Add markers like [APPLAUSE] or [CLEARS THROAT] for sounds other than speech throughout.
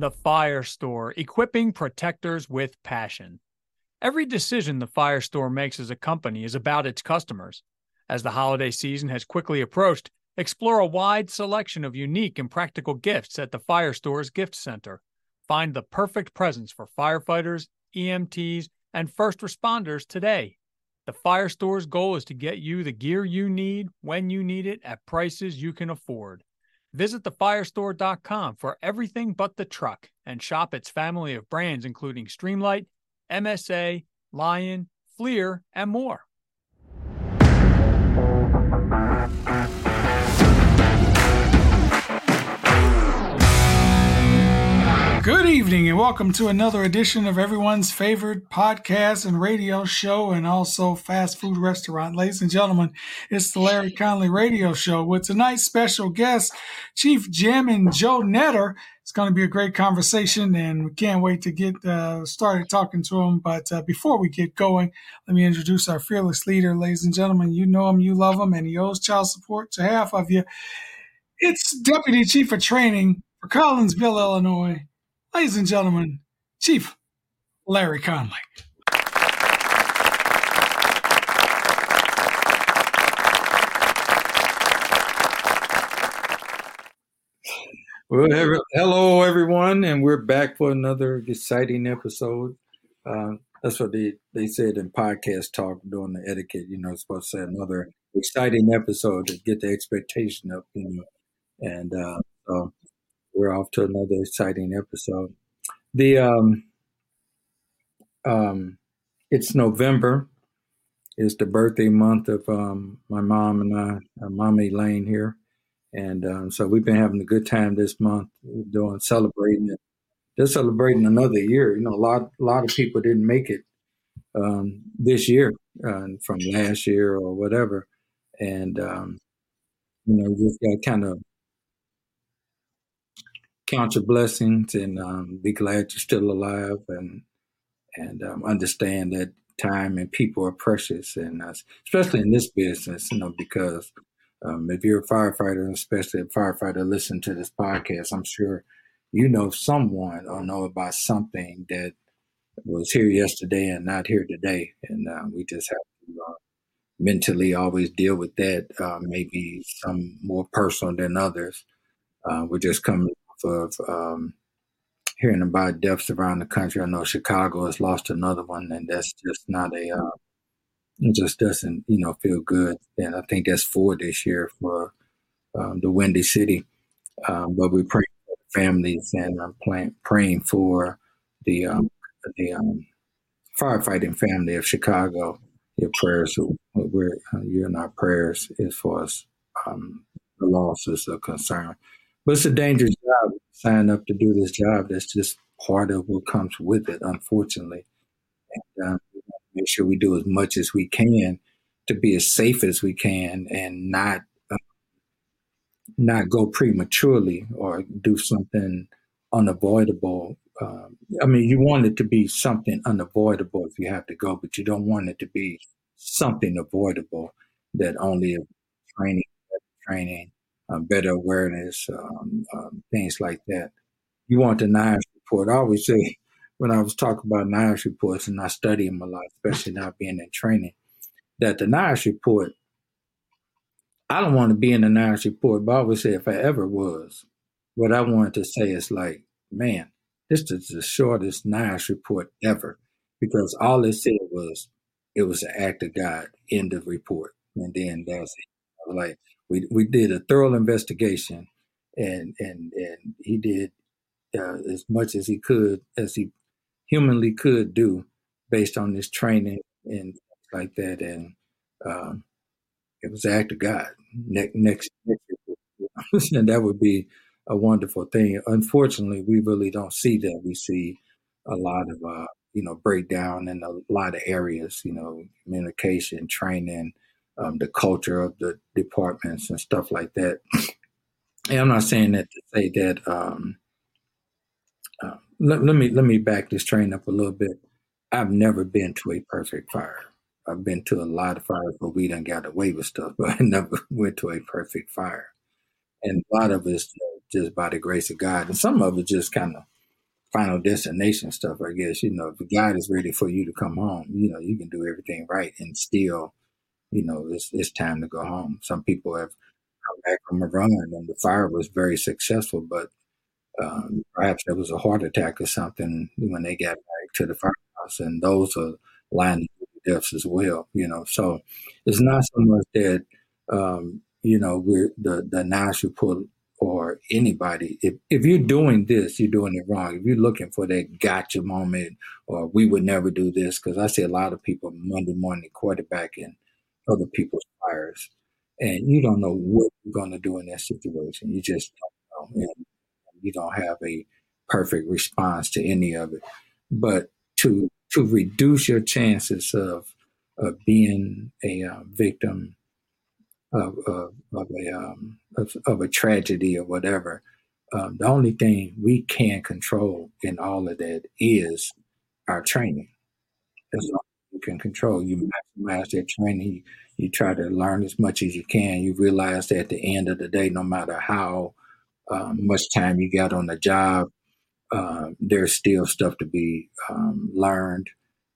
The Fire Store, equipping protectors with passion. Every decision the Fire Store makes as a company is about its customers. As the holiday season has quickly approached, explore a wide selection of unique and practical gifts at the Fire Store's Gift Center. Find the perfect presents for firefighters, EMTs, and first responders today. The Fire Store's goal is to get you the gear you need when you need it at prices you can afford. Visit thefirestore.com for everything but the truck and shop its family of brands including Streamlight, MSA, Lion, FLIR, and more. Good evening, and welcome to another edition of everyone's favorite podcast and radio show, and also fast food restaurant. Ladies and gentlemen, it's the Larry Conley Radio Show with tonight's special guest, Chief Jim and Joe Nedder. It's going to be a great conversation, and we can't wait to get uh, started talking to him. But uh, before we get going, let me introduce our fearless leader, ladies and gentlemen. You know him, you love him, and he owes child support to half of you. It's Deputy Chief of Training for Collinsville, Illinois ladies and gentlemen, Chief Larry Conley. Well, hello everyone, and we're back for another exciting episode. Uh, that's what they, they said in podcast talk during the etiquette. You know, supposed to say another exciting episode to get the expectation up. You know, and uh, so we're off to another exciting episode. The um, um, it's November. It's the birthday month of um, my mom and I, uh, Mom Elaine here, and um, so we've been having a good time this month, doing celebrating it. Just celebrating another year. You know, a lot, a lot of people didn't make it um, this year uh, from last year or whatever, and um, you know, just got kind of count your blessings and um, be glad you're still alive and and um, understand that time and people are precious and uh, especially in this business you know because um, if you're a firefighter especially a firefighter listen to this podcast i'm sure you know someone or know about something that was here yesterday and not here today. And uh, we just have to uh, mentally always deal with that uh, maybe some more personal than others. Uh, we're just coming of um, hearing about deaths around the country. I know Chicago has lost another one, and that's just not a. Uh, it just doesn't, you know, feel good. And I think that's four this year for um, the Windy City. Um, but we pray for families and I'm praying, for the um, the um, firefighting family of Chicago. Your prayers, we're uh, you're in our prayers as for as um, the losses are concerned. But it's a dangerous job. Sign up to do this job. That's just part of what comes with it, unfortunately. And uh, make sure we do as much as we can to be as safe as we can and not uh, not go prematurely or do something unavoidable. Um, I mean, you want it to be something unavoidable if you have to go, but you don't want it to be something avoidable that only training training um, better awareness, um, um, things like that. You want the NIOSH report. I always say [LAUGHS] when I was talking about NIOSH reports, and I study them a lot, especially now being in training, that the NIOSH report, I don't want to be in the NIOSH report, but I would say if I ever was, what I wanted to say is like, man, this is the shortest NIOSH report ever because all it said was it was an act of God, end of report. And then that's it. Like, we we did a thorough investigation, and and and he did uh, as much as he could, as he humanly could do, based on his training and like that, and um, it was act of God. Next, next, next [LAUGHS] and that would be a wonderful thing. Unfortunately, we really don't see that. We see a lot of uh, you know breakdown in a lot of areas. You know, communication, training, um, the culture of the departments and stuff like that. And I'm not saying that to say that. Um, uh, let, let, me let me back this train up a little bit. I've never been to a perfect fire. I've been to a lot of fires where we done got away with stuff, [LAUGHS] but I never went to a perfect fire. And a lot of it's just by the grace of God, and some of it just kind of final destination stuff, I guess. You know, if God is ready for you to come home, you know, you can do everything right and still, you know, it's it's time to go home. Some people have come back from a run and the fire was very successful, but um, perhaps there was a heart attack or something when they got back to the firehouse, and those are line deaths as well. You know, so it's not so much that um, you know we're the the knives you or anybody. If if you're doing this, you're doing it wrong. If you're looking for that gotcha moment, or we would never do this, because I see a lot of people Monday morning quarterbacking other people's fires, and you don't know what you're going to do in that situation. You just don't know. And you don't have a perfect response to any of it. But to to reduce your chances of of being a uh, victim of, of, of a um, of, of, a tragedy or whatever, um, the only thing we can control in all of that is our training. That's you can control. You maximize that training. You, try to learn as much as you can. You realize that at the end of the day, no matter how um, much time you got on the job, uh, there's still stuff to be um, learned,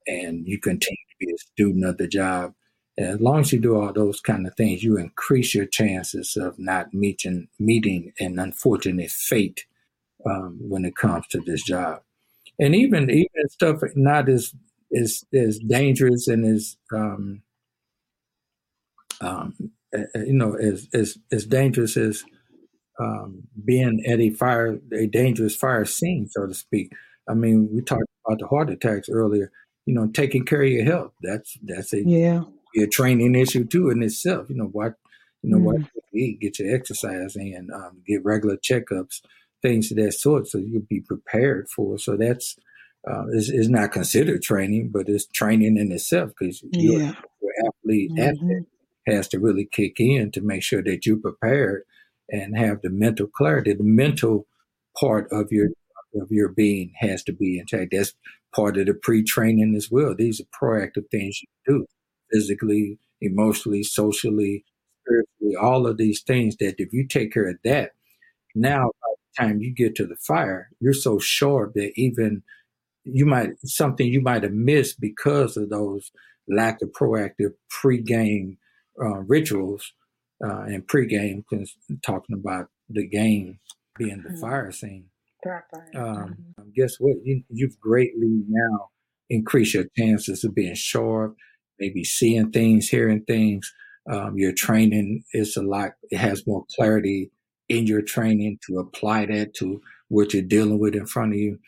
and you continue to be a student of the job. And as long as you do all those kind of things, you increase your chances of not meeting meeting an unfortunate fate um, when it comes to this job. And even even stuff not as as as dangerous and is um, um, you know as as as dangerous as um, being at a fire, a dangerous fire scene, so to speak. I mean, we talked about the heart attacks earlier. You know, taking care of your health. That's that's a yeah a training issue too in itself. You know, what you know mm-hmm. what eat, get your exercise in, um, get regular checkups, things of that sort, so you can be prepared for. So that's uh, is is not considered training, but it's training in itself because yeah. your athlete mm-hmm. athlete has to really kick in to make sure that you're prepared and have the mental clarity. The mental part of your of your being has to be intact. That's part of the pre-training as well. These are proactive things you do physically, emotionally, socially, spiritually, all of these things that if you take care of that, now by the time you get to the fire, you're so sharp that even you might something you might have missed because of those lack of proactive pre-game uh, rituals uh, and pregame, talking about the game being the mm-hmm. fire scene. Um, mm-hmm. Guess what? You, you've greatly now increased your chances of being sharp, maybe seeing things, hearing things. Um, your training is a lot, it has more clarity in your training to apply that to what you're dealing with in front of you.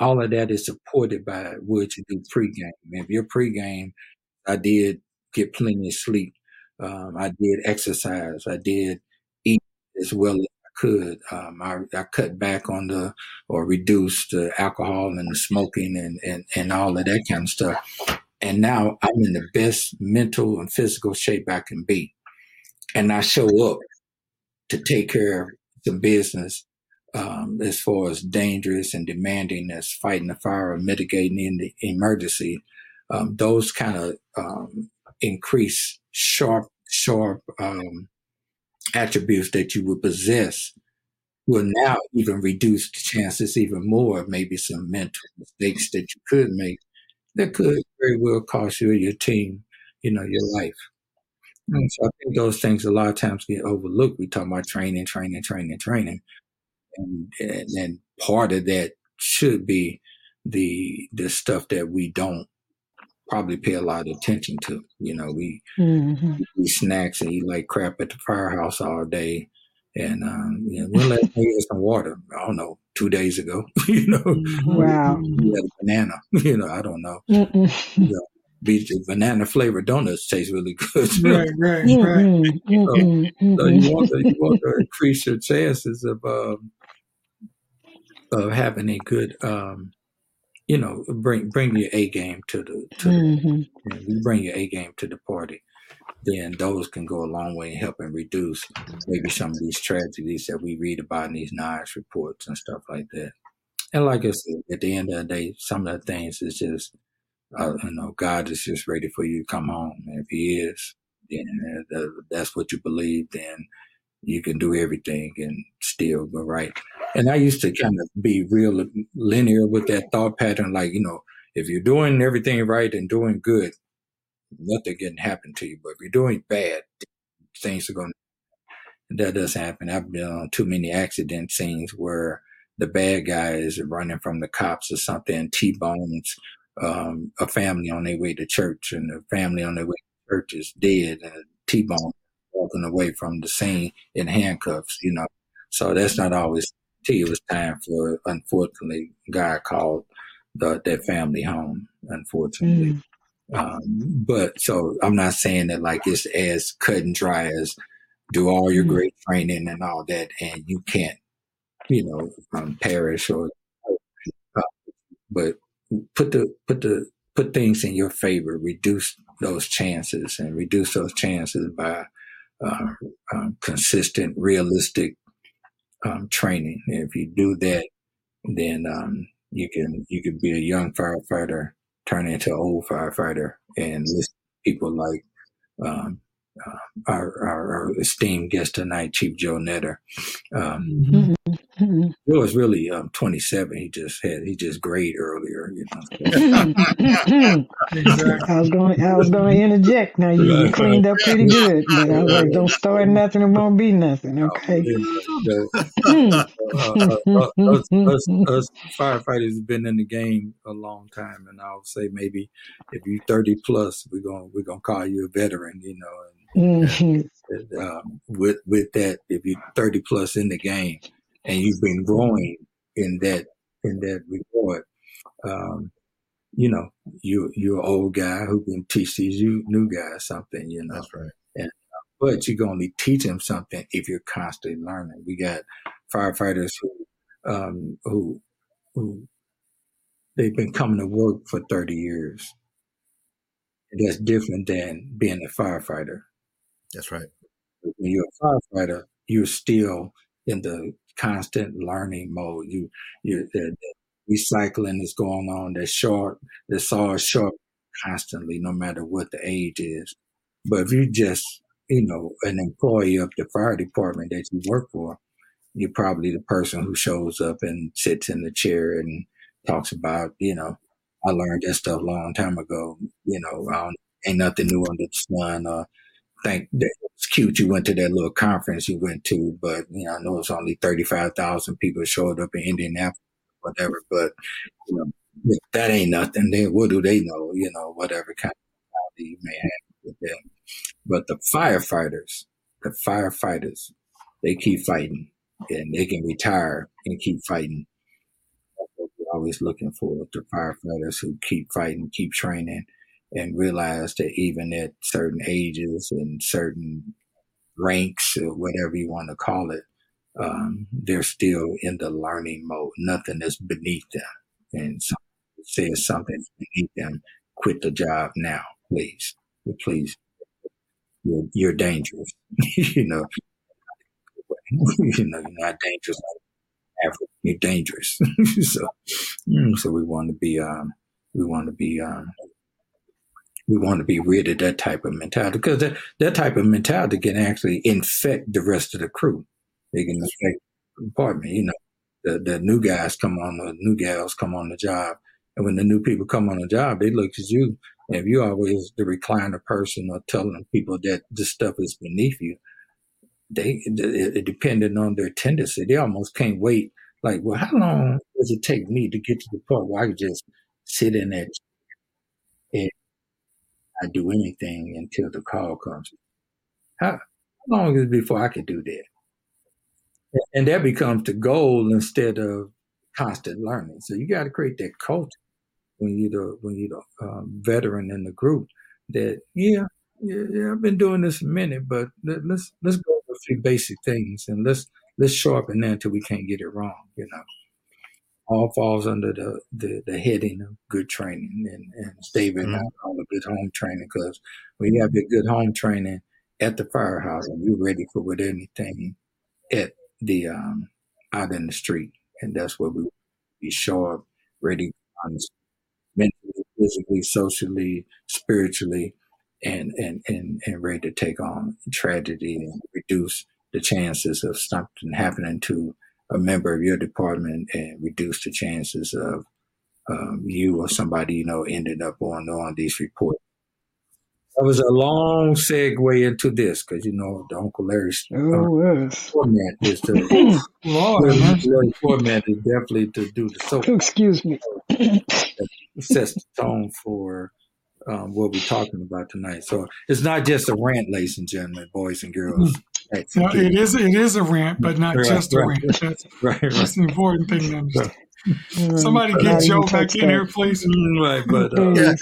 All of that is supported by what you do pregame. If your pregame, I did get plenty of sleep. Um, I did exercise. I did eat as well as I could. Um, I, I, cut back on the or reduced the alcohol and the smoking and, and, and all of that kind of stuff. And now I'm in the best mental and physical shape I can be. And I show up to take care of some business um, as far as dangerous and demanding as fighting the fire or mitigating in the emergency. Um, those kind of um, increase sharp, sharp um, attributes that you would possess will now even reduce the chances even more of maybe some mental mistakes that you could make that could very well cost you or your team, you know, your life. And so I think those things a lot of times get overlooked. We talk about training, training, training, training. And, and, and part of that should be the the stuff that we don't probably pay a lot of attention to. You know, we mm-hmm. eat snacks and eat like crap at the firehouse all day. And um, you know, when last time you had some water? I don't know. Two days ago, [LAUGHS] you know. Mm-hmm. Wow. You had a banana. [LAUGHS] You know, I don't know. You know be banana flavored donuts taste really good. [LAUGHS] right, right, right. So, so, you want to you want to increase your chances of um, of having a good um, you know, bring bring your A game to the to mm-hmm. the, you, bring your A game to the party, then those can go a long way in helping reduce maybe some of these tragedies that we read about in these NIOSH reports and stuff like that. And like I said, at the end of the day, some of the things is just, uh, you know, God is just ready for you to come home. And if He is, then uh, that's what you believe, then you can do everything and still go right. And I used to kind of be real linear with that thought pattern, like you know, if you're doing everything right and doing good, nothing can happen to you. But if you're doing bad, things are going. to That does happen. I've been on too many accident scenes where the bad guy is running from the cops or something, T-bones um, a family on their way to church, and the family on their way to church is dead, T-bone walking away from the scene in handcuffs. You know, so that's not always. It was time for, unfortunately, God called the, that family home. Unfortunately. Mm. Um, but so I'm not saying that like it's as cut and dry as do all your mm. great training and all that, and you can't, you know, um, perish or. Uh, but put the put the put things in your favor, reduce those chances, and reduce those chances by uh, um, consistent, realistic um, training. And if you do that, then um, you can you can be a young firefighter turn into an old firefighter, and listen people like um, uh, our, our, our, esteemed guest tonight, Chief Joe Nedder. Um, mm-hmm. Mm-hmm. Joe was really um, 27. He just had he just grayed earlier. You know. I was going I was going to interject. Now you, you cleaned up pretty good, but I was like, don't start nothing. It won't be nothing. Okay. uh, uh, uh, us, [LAUGHS] us, us firefighters have been in the game a long time, and I'll say maybe if you're 30 plus, we're gonna we're gonna call you a veteran. You know. And, Mm-hmm. Um, with with that, if you're 30 plus in the game and you've been growing in that in that reward, um, you know, you you're an old guy who can teach these new guys something. You know, that's right. And but you can only teach them something if you're constantly learning. We got firefighters who um, who who they've been coming to work for 30 years. That's different than being a firefighter. That's right. When you're a firefighter, you're still in the constant learning mode. You, you, the, the recycling is going on. They're short, the saw is short constantly, no matter what the age is. But if you're just, you know, an employee of the fire department that you work for, you're probably the person who shows up and sits in the chair and talks about, you know, I learned that stuff a long time ago. You know, ain't nothing new under the sun. Or think that it's cute you went to that little conference you went to, but you know, I know it's only 35,000 people showed up in Indianapolis, whatever, but you know, that ain't nothing. Then what do they know? You know, whatever kind of you may have with them. But the firefighters, the firefighters, they keep fighting and they can retire and keep fighting. That's what we're always looking for, the firefighters who keep fighting, keep training, and realize that even at certain ages and certain ranks or whatever you want to call it, um, they're still in the learning mode. Nothing is beneath them. And so says something beneath them, quit the job now, please. Please. You're, you're dangerous. [LAUGHS] you know, [LAUGHS] you know, you're not dangerous. You're dangerous. [LAUGHS] so, mm, so we want to be, um, we want to be, um, we want to be rid of that type of mentality because that, that type of mentality can actually infect the rest of the crew. They can infect the me, You know, the, the new guys come on, the new gals come on the job. And when the new people come on the job, they look at you. And if you're always the recliner person or telling people that this stuff is beneath you, they, depending on their tendency, they almost can't wait. Like, well, how long does it take me to get to the point where I can just sit in that and not do anything until the call comes. How, long is it before I can do that? And that becomes the goal instead of constant learning. So you got to create that culture when you're the when you're the um, veteran in the group. That yeah, yeah, yeah, I've been doing this a minute, but let, us let's go over a few basic things and let's let's sharpen that until we can't get it wrong. You know all falls under the, the, the heading of good training. And, and David mm-hmm. and I call it good home training because when you have your good home training at the firehouse and you're ready for with anything at the um, out in the street. And that's where we be sharp, ready, honest, mentally, physically, socially, spiritually, and, and, and, and ready to take on tragedy and reduce the chances of something happening to a member of your department and reduce the chances of um, you or somebody you know ended up on on these reports. That was a long segue into this because you know the Uncle Larry's uh, Oh, yes. format is to [CLEARS THROAT] Lord, Larry's format is definitely to do the so. Excuse me. sets the tone for um, what we're talking about tonight. So it's not just a rant, ladies and gentlemen, boys and girls. Hey, No, it is it is a rant, but not Right, just a rant. That's, [LAUGHS] right, right. that's the important thing to understand. Mm, Somebody not get even Joe touch back in here, please. Mm, right, but uh, Yeah.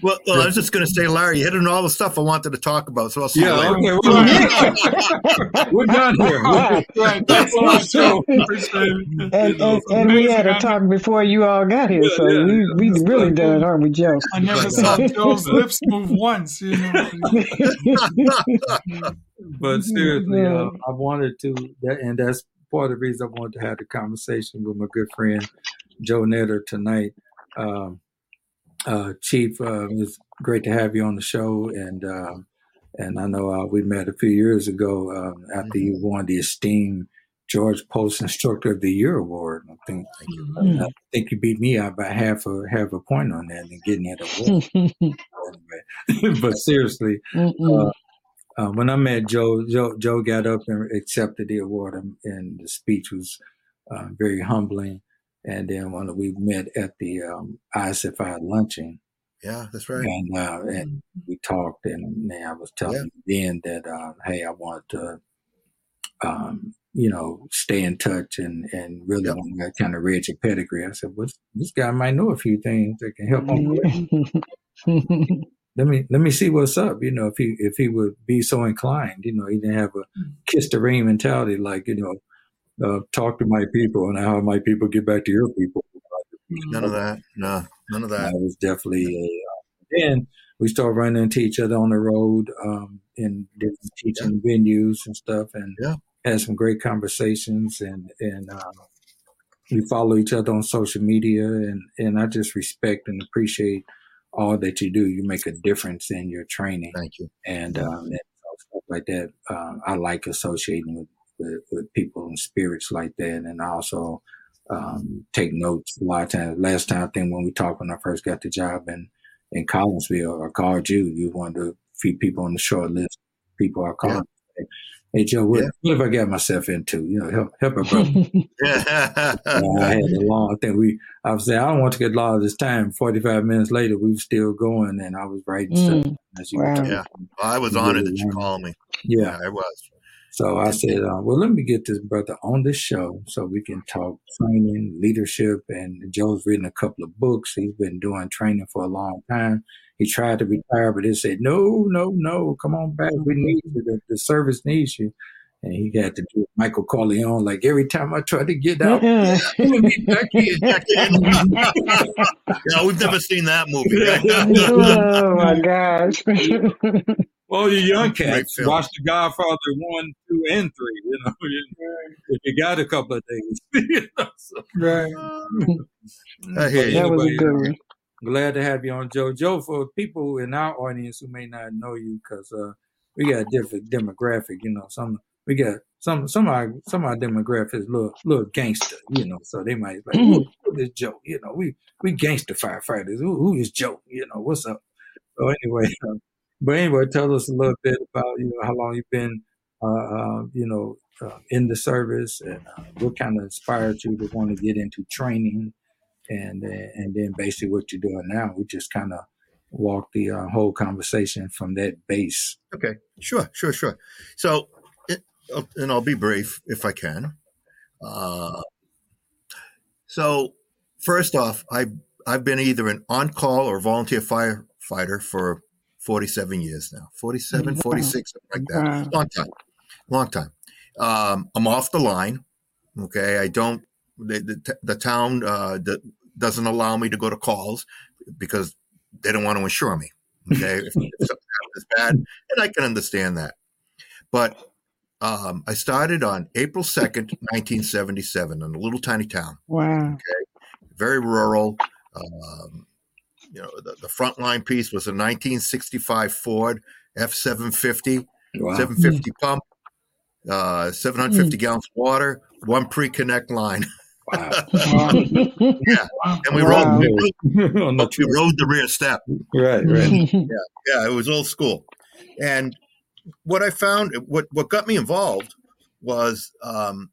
Well, well, I was just going to say, Larry, you hit on all the stuff I wanted to talk about. So I'll see you yeah, later. okay, we're, [LAUGHS] we're done here. We're- [LAUGHS] right. Thanks a lot, Joe. And, and, and we had a talk before you all got here, Yeah, so yeah, we, yeah. we really right. done, aren't we, Joe? I never saw Joe's [LAUGHS] lips move once. You know. but seriously, Yeah. uh, I wanted to, and that's part of the reason I wanted to have the conversation with my good friend Joe Nedder tonight. Um, uh, Chief, uh, it's great to have you on the show, and um, and I know uh, we met a few years ago um, after you won the esteemed George Post Instructor of the Year award. I think Mm. I think you beat me out by half a half a point on that and getting that award. [LAUGHS] Anyway. [LAUGHS] but seriously, Mm-mm. Uh, when I met Joe, Joe, Joe got up and accepted the award, and, and the speech was uh, very humbling. And then when we met at the um, ISFI luncheon, Yeah, that's right. and uh, and we talked, and man, I was telling you then that uh, hey, I want to, um, you know, stay in touch and and really Yep. want to kind of read your pedigree. I said, well, this guy might know a few things that can help him [LAUGHS] let me let me see what's up. You know, if he if he would be so inclined, you know, he didn't have a kiss the ring mentality, like you know, uh, talk to my people and how my people get back to your people. None of that. No, none of that. That was definitely a. Uh, then we started running into each other on the road um, in different teaching venues and stuff, and Yeah. had some great conversations. And and uh, we follow each other on social media, and and I just respect and appreciate all that you do. You make a difference in your training Thank you. and, um, and stuff like that. Um, I like associating with, with, with people and spirits like that, and I also um, take notes a lot of times. Last time I think when we talked when I first got the job in in Collinsville, I called you. You wanted a few people on the short list. People I called. Hey Joe, what, Yeah. what have I got myself into? You know, help help a brother. [LAUGHS] Yeah. And I had a long. thing. we. I was saying I don't want to get a lot of this time. Forty five minutes later, we were still going, and I was writing stuff Mm. as you Wow. talking. Yeah. I was honored that you called me. Yeah. I was. So I said, uh, well, let me get this brother on this show so we can talk training, leadership. And Joe's written a couple of books. He's been doing training for a long time. He tried to retire, but they said, no, no, no, come on back. We mm-hmm. need you. The, the service needs you. And he had to do Michael Corleone. Like every time I try to get out. "Put back in." [LAUGHS] Yeah, we've never seen that movie. [LAUGHS] oh my gosh. [LAUGHS] Well, you young Great cats, watch The Godfather 1, 2, and 3. You know, if you got a couple of days. you know, so. Right. I hear you. that was a good one. Glad to have you on, Joe. Joe, for people in our audience who may not know you, because uh, we got a different demographic. You know, some we got some some of our some of our demographic is little little gangster. You know, so they might like who, [CLEARS THROAT] who is Joe? You know, we we gangster firefighters. Who, who is Joe? You know, what's up? So anyway, [LAUGHS] um, but anyway, tell us a little bit about you know how long you've been, uh, uh, you know, uh, in the service, and uh, what kind of inspired you to want to get into training, and and then basically what you're doing now. We just kind of walk the uh, whole conversation from that base. Okay, sure, sure, sure. So, it, and I'll be brief if I can. Uh, so, first off, I've I've been either an on-call or volunteer firefighter for 47 years now. 47, Wow. 46, something like that. Wow. Long time, long time. Um, I'm off the line. Okay, I don't. The the, the town uh, that doesn't allow me to go to calls because they don't want to insure me. Okay, if, if something happens bad, and I can understand that. But um, I started on April second, nineteen seventy-seven, in a little tiny town, Wow. Okay, very rural. Um, you know, the, the frontline piece was a 1965 Ford F750, Wow. 750 pump. uh, 750 mm. gallons of water, one pre-connect line. [LAUGHS] Wow. [LAUGHS] yeah, and we wow. rode, we, rode, we rode the rear step. Right, right. yeah, yeah, it was old school. And what I found, what what got me involved was um,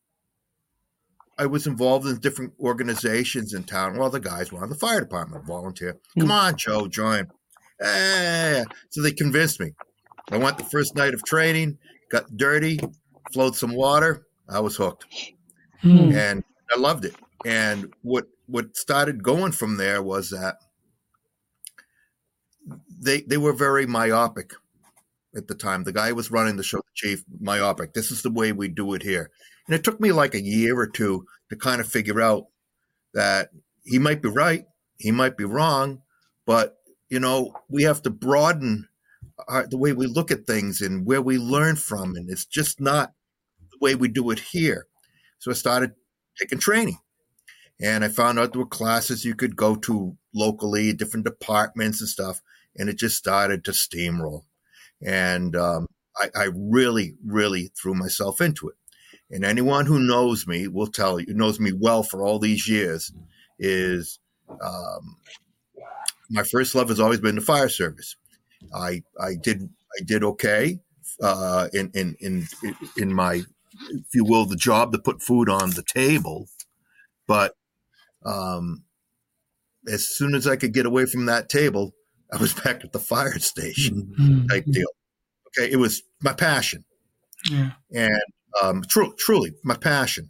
I was involved in different organizations in town. Well, the guys were on the fire department, volunteer. Come mm. on, Joe, join. Eh. So they convinced me. I went the first night of training, got dirty, flowed some water. I was hooked, mm. and I loved it. And what what started going from there was that they they were very myopic at the time. The guy was running the show, the chief, myopic. This is the way we do it here. And it took me like a year or two to kind of figure out that he might be right, he might be wrong, but you know, we have to broaden our, the way we look at things and where we learn from, and it's just not the way we do it here. So I started taking training, and I found out there were classes you could go to locally, different departments and stuff, and it just started to steamroll, and um, I, I really, really threw myself into it. And anyone who knows me will tell you, knows me well for all these years, is um, my first love has always been the fire service. I I did I did okay uh, in in in in my, if you will, the job to put food on the table, but um, as soon as I could get away from that table, I was [LAUGHS] back at the fire station mm-hmm. type deal. Okay, it was my passion, yeah. and um, tr- truly my passion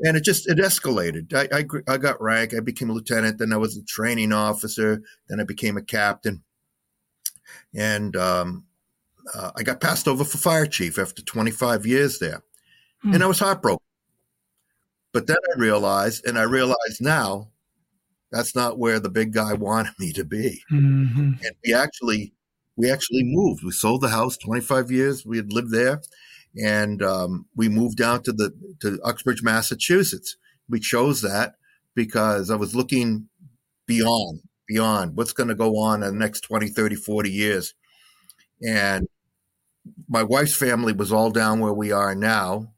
and it just it escalated. I, I, I got rank. I became a lieutenant. Then I was a training officer. Then I became a captain, and um, uh, I got passed over for fire chief after 25 years there, mm. and I was heartbroken. But then I realized, and I realize now, that's not where the big guy [LAUGHS] wanted me to be. Mm-hmm. And we actually we actually moved. We sold the house. 25 years we had lived there and um, we moved down to the to Uxbridge, Massachusetts. We chose that because I was looking beyond beyond what's going to go on in the next 20 30 40 years and my wife's family was all down where we are now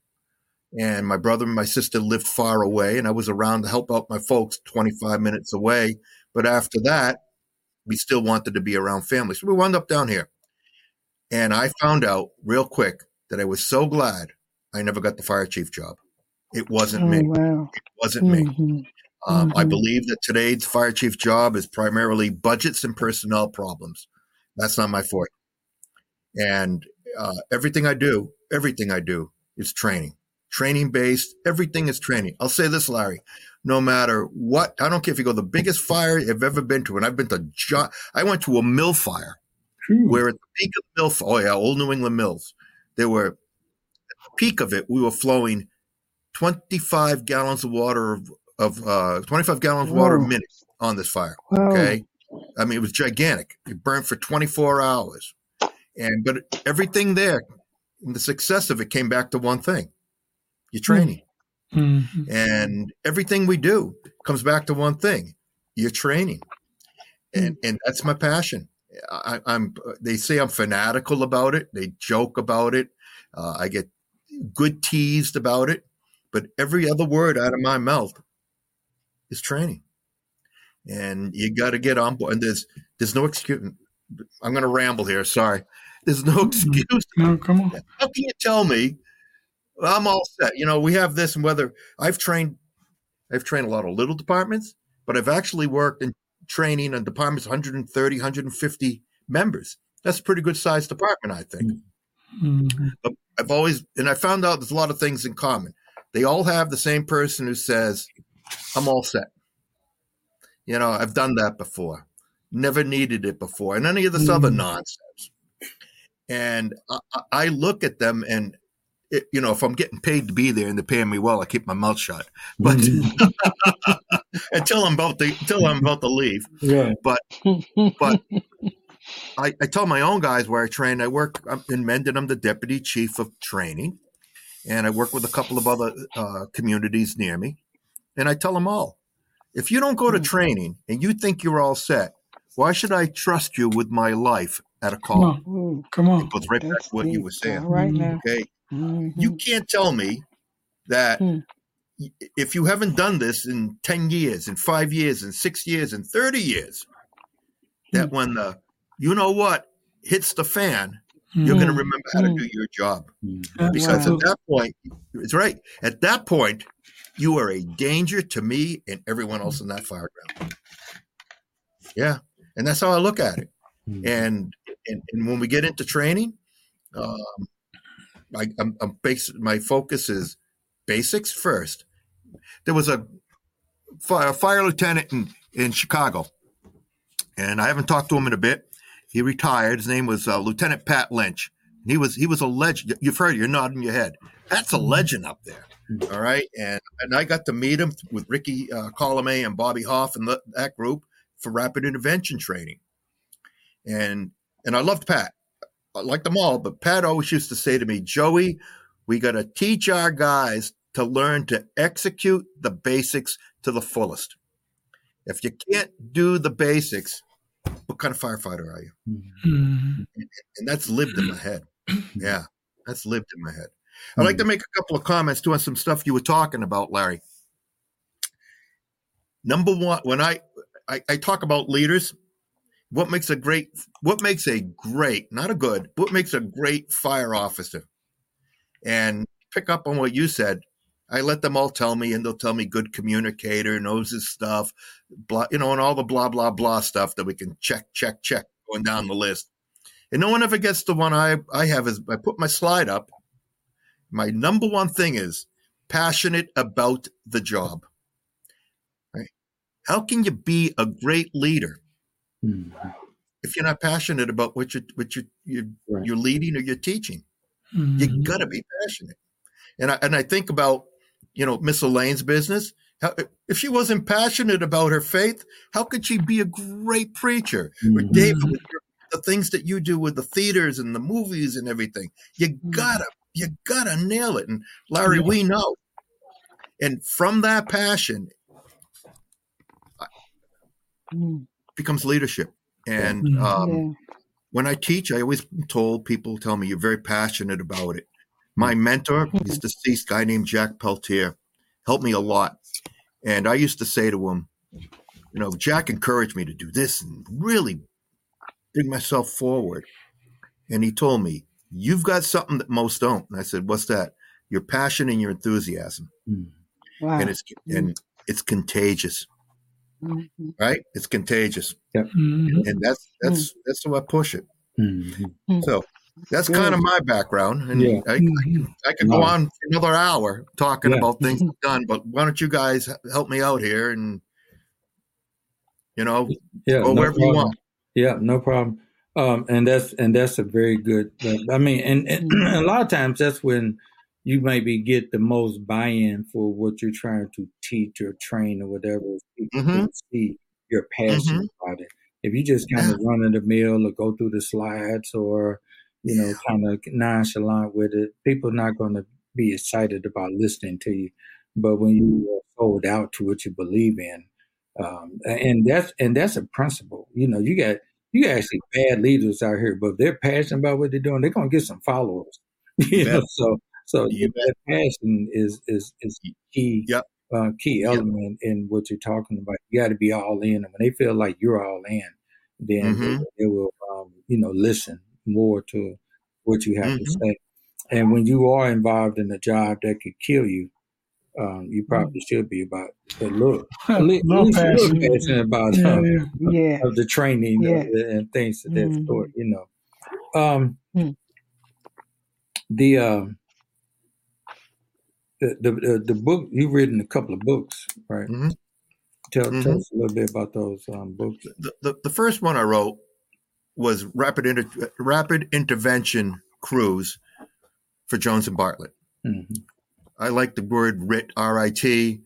and my brother and my sister lived far away and i was around to help out my folks 25 minutes away but after that we still wanted to be around family so we wound up down here and i found out real quick that I was so glad I never got the fire chief job. It wasn't oh, me. Wow. It wasn't mm-hmm. me. Um, mm-hmm. I believe that today's fire chief job is primarily budgets and personnel problems. That's not my forte. And uh, everything I do, everything I do is training, training based. Everything is training. I'll say this, Larry. No matter what, I don't care if you go the biggest fire you've ever been to, and I've been to, I went to a mill fire where at the peak of the mill, oh yeah, old New England mills, there were, at the peak of it, we were flowing 25 gallons of water of, of uh, 25 gallons of water a minute on this fire. Okay. I mean, it was gigantic. It burned for 24 hours. And, but everything there, the success of it came back to one thing your training. Mm-hmm. And everything we do comes back to one thing your training. And, and that's my passion. I, am They say I'm fanatical about it. They joke about it. Uh, I get good teased about it, but every other word out of my mouth is training, and you got to get on board. And there's there's no excuse. I'm going to ramble here. Sorry. There's no excuse. No, come on. How can you tell me I'm all set? You know, we have this, and whether I've trained, I've trained a lot of little departments, but I've actually worked in training and departments 130 150 members that's a pretty good sized department i think mm-hmm. but i've always and i found out there's a lot of things in common they all have the same person who says i'm all set you know i've done that before never needed it before and any of this mm-hmm. other nonsense and I, I look at them and it, you know, if I'm getting paid to be there and they're paying me well, I keep my mouth shut. But mm-hmm. [LAUGHS] until I'm about to until I'm about to leave. Yeah. But [LAUGHS] but I, I tell my own guys where I train. I work in Mendon. I'm the deputy chief of training, and I work with a couple of other uh, communities near me. And I tell them all, if you don't go to mm. training and you think you're all set, why should I trust you with my life at a Come call. on. Ooh, Come on. It goes right back to what you were saying. All right now. Okay. Mhm. You can't tell me that Hmm. y- if you haven't done this in 10 years, in five years, in six years, in 30 years, that when the you know what hits the fan, you're going to Mm. remember how to Mm. do your job. Mm. Because Absolutely. at that point, it's right. At that point, you are a danger to me and everyone else in that fire ground. Yeah. And that's how I look at it. Mm. And and, and when we get into training, um, I, I'm, I'm my focus is basics first. There was a fire, fire lieutenant in, in Chicago, and I haven't talked to him in a bit. He retired. His name was uh, Lieutenant Pat Lynch. He was he was a legend. You've heard. You're nodding your head. That's a legend up there. All right, and and I got to meet him with Ricky uh, Kolomay and Bobby Hoff and the, that group for rapid intervention training. And and I loved Pat. I liked them all, but Pat always used to say to me, Joey, we got to teach our guys to learn to execute the basics to the fullest. If you can't do the basics, what kind of firefighter are you? Mm. Mhm. And that's lived in my head. Yeah, that's lived in my head. I'd like to make a couple of comments to on some stuff you were talking about, Larry. Number one, when I, I, I talk about leaders, what makes a great, what makes a great, not a good, what makes a great fire officer? And pick up on what you said. I let them all tell me, and they'll tell me good communicator, knows his stuff, blah, you know, and all the blah blah blah stuff that we can check, check, check, going down the list. And no one ever gets the one I I have is I put my slide up. My number one thing is passionate about the job. Right? How can you be a great leader Mm. if you're not passionate about what you what you you Right. you're leading or you're teaching? Mhm. You got to be passionate. And I and I think about you know Miss Elaine's business. How, if she wasn't passionate about her faith, how could she be a great preacher? Or Mhm. David, with the things that you do with the theaters and the movies and everything, you gotta you gotta nail it. And Larry, we know. And from that passion. Becomes leadership. And Mhm. um, Yeah. when I teach, I always told people, tell me you're very passionate about it. My mentor, he's deceased guy named Jack Peltier, helped me a lot. And I used to say to him, you know, Jack encouraged me to do this and really bring myself forward. And he told me, you've got something that most don't. And I said, what's that? Your passion and your enthusiasm. Mm. Wow. And it's, and it's contagious, Mhm. right? It's contagious. Mhm. And that's, that's, that's how I push it. Mhm. So that's Good. kind of my background, and Yeah. I, Mhm. I could go on for another hour talking Yeah. about things done. But why don't you guys help me out here and you know Yeah, go no wherever you problem. want? Yeah, no problem. Um, and that's and that's a very good. I mean, and, and [CLEARS THROAT] a lot of times that's when you maybe get the most buy-in for what you're trying to teach or train or whatever. People Mhm. can see your passion about it. If you just kind of run in the mill or go through the slides or you know kind of nonchalant with it, people are not going to be excited about listening to you. But when you hold out to what you believe in, um, and that's and that's a principle. You know, you got you got actually bad leaders out here, but if they're passionate about what they're doing, they're gonna get some followers. [LAUGHS] You know, so so You that passion is is is key. Yep. Uh, key Yep. element in what you're talking about. You got to be all in, and when they feel like you're all in, then Mhm. they, they will, um, you know, listen more to what you have to Mhm. say. And when you are involved in a job that could kill you, um, you probably should be about [LAUGHS] a little, at least, No a little passion. passionate about Yeah, um, yeah. Of the training Yeah. the- and things of that Mhm. sort. You know, um, Mm. the um, the, the the book you've written a couple of books, right? Mhm. Tell tell Mhm. us a little bit about those um, books. The, the the first one I wrote was rapid inter, rapid intervention crews for Jones and Bartlett. hmm I like the word RIT, R-I-T.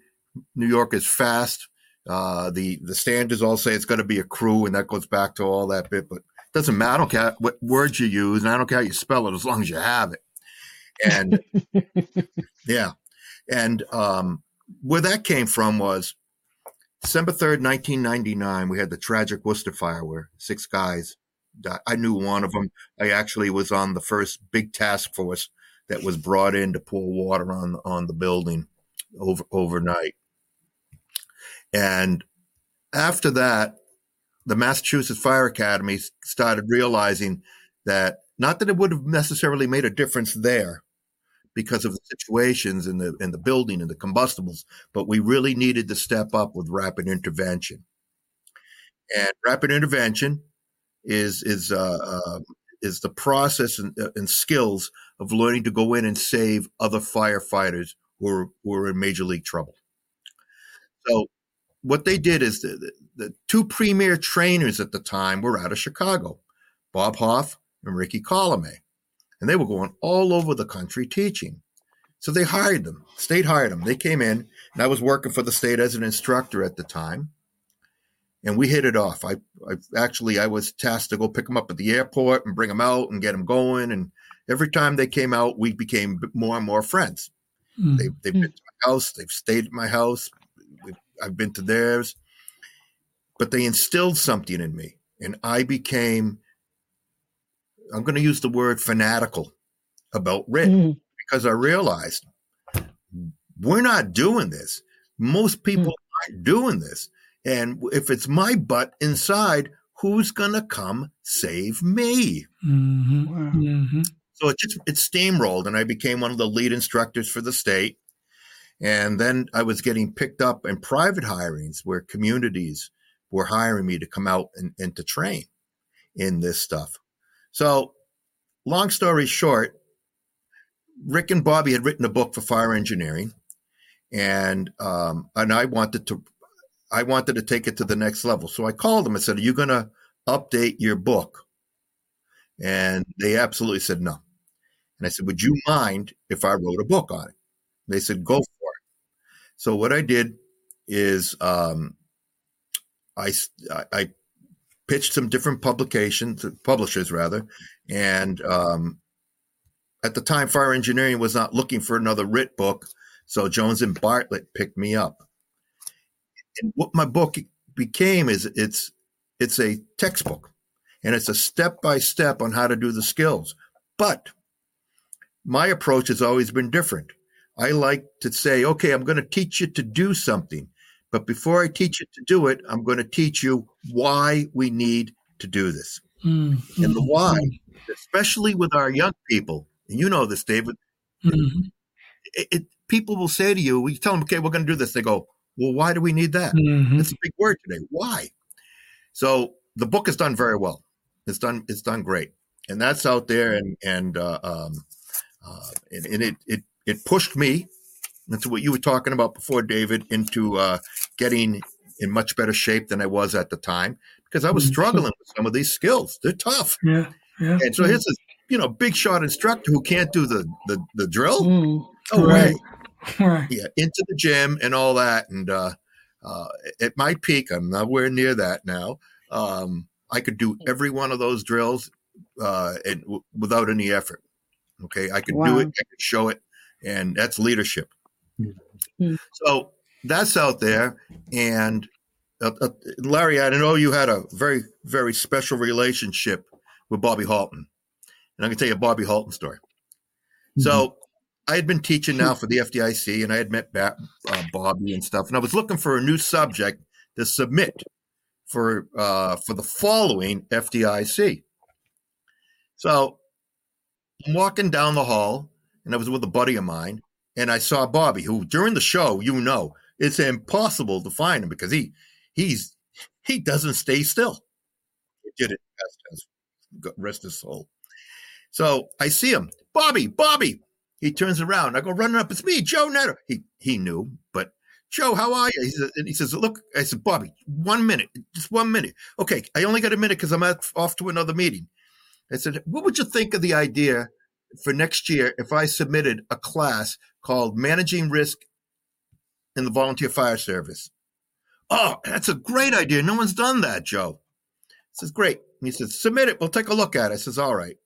New York is fast. Uh, the the standards all say it's got to be a crew, and that goes back to all that bit. But it doesn't matter. I don't care what words you use, and I don't care how you spell it, as long as you have it. And [LAUGHS] yeah, and um, where that came from was December third, nineteen ninety nine. We had the tragic Worcester fire, where six guys died. I knew one of them. I actually was on the first big task force that was brought in to pour water on on the building over overnight. And after that, the Massachusetts Fire Academy started realizing that not that it would have necessarily made a difference there because of the situations in the in the building and the combustibles, but we really needed to step up with rapid intervention. And rapid intervention is is uh, uh, is the process and, uh, and, skills of learning to go in and save other firefighters who are, who are in major league trouble. So what they did is the, the, the two premier trainers at the time were out of Chicago, Bob Hoff and Ricky Kolomay. And they were going all over the country teaching. So they hired them. State hired them. They came in, and I was working for the state as an instructor at the time. And we hit it off. I, I actually I was tasked to go pick them up at the airport and bring them out and get them going. And every time they came out, we became more and more friends. Mm. They, they've been to my house. They've stayed at my house. I've been to theirs. But they instilled something in me, and I became I'm going to use the word fanatical about RIT mm. because I realized we're not doing this. Most people mm. aren't doing this. And if it's my butt inside, who's going to come save me? Mm-hmm. Mm-hmm. So it just it steamrolled, and I became one of the lead instructors for the state. And then I was getting picked up in private hirings where communities were hiring me to come out and, and to train in this stuff. So, long story short, Rick and Bobby had written a book for fire engineering, and um, and I wanted to I wanted to take it to the next level. So I called them and said, "Are you going to update your book?" And they absolutely said no. And I said, "Would you mind if I wrote a book on it?" They said, "Go for it." So what I did is um, I I pitched some different publications, publishers rather, and um, at the time, fire engineering was not looking for another RIT book, so Jones and Bartlett picked me up. And what my book became is it's it's a textbook, and it's a step by step on how to do the skills. But my approach has always been different. I like to say, okay, I'm going to teach you to do something. But before I teach you to do it, I'm going to teach you why we need to do this. Mm-hmm. And the why, especially with our young people, and you know this, David, mm-hmm. it, it, people will say to you, we tell them, okay, we're going to do this. They go, well, why do we need that? Mm-hmm. That's a big word today. Why? So the book is done very well. It's done. It's done great, and that's out there. And and uh, um, uh, and, and it it it pushed me that's what you were talking about before, David, into uh, getting in much better shape than I was at the time because I was mm-hmm. struggling with some of these skills. They're tough. Yeah. Yeah. And so here's this, you know, big shot instructor who can't do the the, the drill. Mm, no right. way. Right. Yeah, into the gym and all that. And uh, uh, at my peak, I'm nowhere near that now. Um, I could do every one of those drills uh, and w- without any effort. Okay, I could wow. do it. I could show it, and that's leadership. Mm. So that's out there. And uh, uh, Larry, I know you had a very, very special relationship with Bobby Halton. And I'm going to tell you a Bobby Halton story. Mm-hmm. So I had been teaching now for the FDIC and I had met uh, Bobby and stuff. And I was looking for a new subject to submit for uh, for the following FDIC. So I'm walking down the hall and I was with a buddy of mine and I saw Bobby, who during the show, you know, it's impossible to find him because he he's he doesn't stay still. He did it rest his soul. So I see him, Bobby, Bobby. He turns around. I go running up. It's me, Joe Nedder. He he knew, but Joe, how are you? He says, he says, look. I said, Bobby, one minute, just one minute. Okay, I only got a minute because I'm off to another meeting. I said, what would you think of the idea for next year if I submitted a class called Managing Risk in the Volunteer Fire Service. Oh, that's a great idea. No one's done that, Joe. I says, great. And he says, submit it. We'll take a look at it. I says, all right.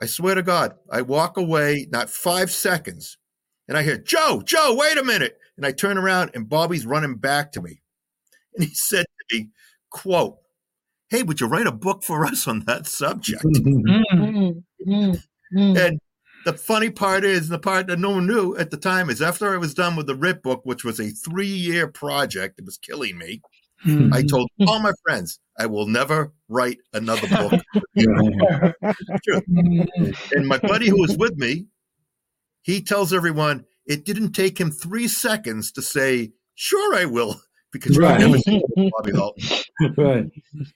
I swear to God, I walk away not five seconds and I hear, Joe, Joe, wait a minute. And I turn around and Bobby's running back to me. And he said to me, quote, "Hey, would you write a book for us on that subject?" Mm. Mm, mm, mm. and the funny part is, the part that no one knew at the time is after I was done with the RIT book, which was a three-year project, it was killing me. Mm. I told all my friends, I will never write another book. Right. [LAUGHS] And my buddy who was with me, he tells everyone it didn't take him three seconds to say, "Sure, I will," because you Right. never seen Bobby Hall. [LAUGHS] right.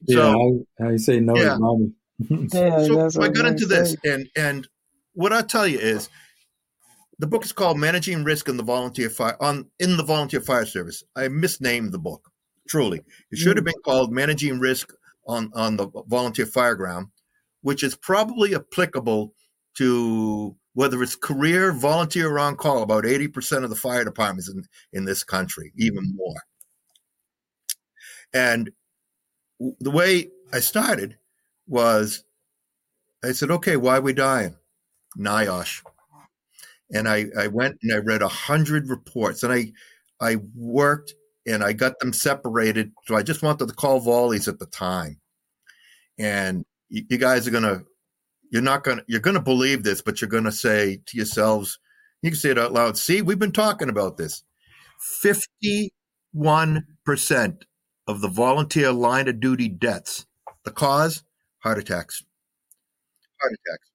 Yeah, I, I say no Yeah. to mommy. Yeah, so that's I got into saying. this, and and what I tell you is, the book is called "Managing Risk in the Volunteer Fire" on in the Volunteer Fire Service. I misnamed the book. Truly, it should have mm. been called "Managing Risk on on the Volunteer Fire Ground," which is probably applicable to whether it's career, volunteer, or on call. About eighty percent of the fire departments in in this country, even mm. more. And the way I started was I said, okay, why are we dying? NIOSH. And I, I went and I read a hundred reports and I I worked and I got them separated. So I just wanted to call volleys at the time. And you, you guys are gonna you're not gonna you're gonna believe this, but you're gonna say to yourselves, you can say it out loud, see, we've been talking about this. 51% of the volunteer line of duty deaths. The cause? Heart attacks. Heart attacks.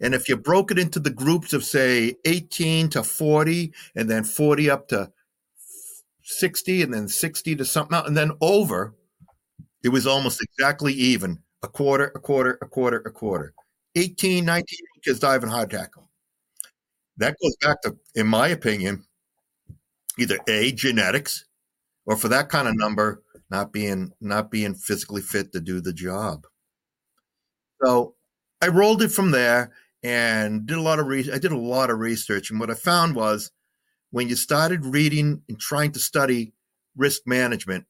And if you broke it into the groups of, say, 18 to 40, and then 40 up to 60, and then 60 to something else, and then over, it was almost exactly even a quarter, a quarter, a quarter, a quarter. 18, 19 kids a heart attack. That goes back to, in my opinion, either A, genetics, or for that kind of number, not being not being physically fit to do the job. So I rolled it from there and did a lot of re- I did a lot of research, and what I found was when you started reading and trying to study risk management,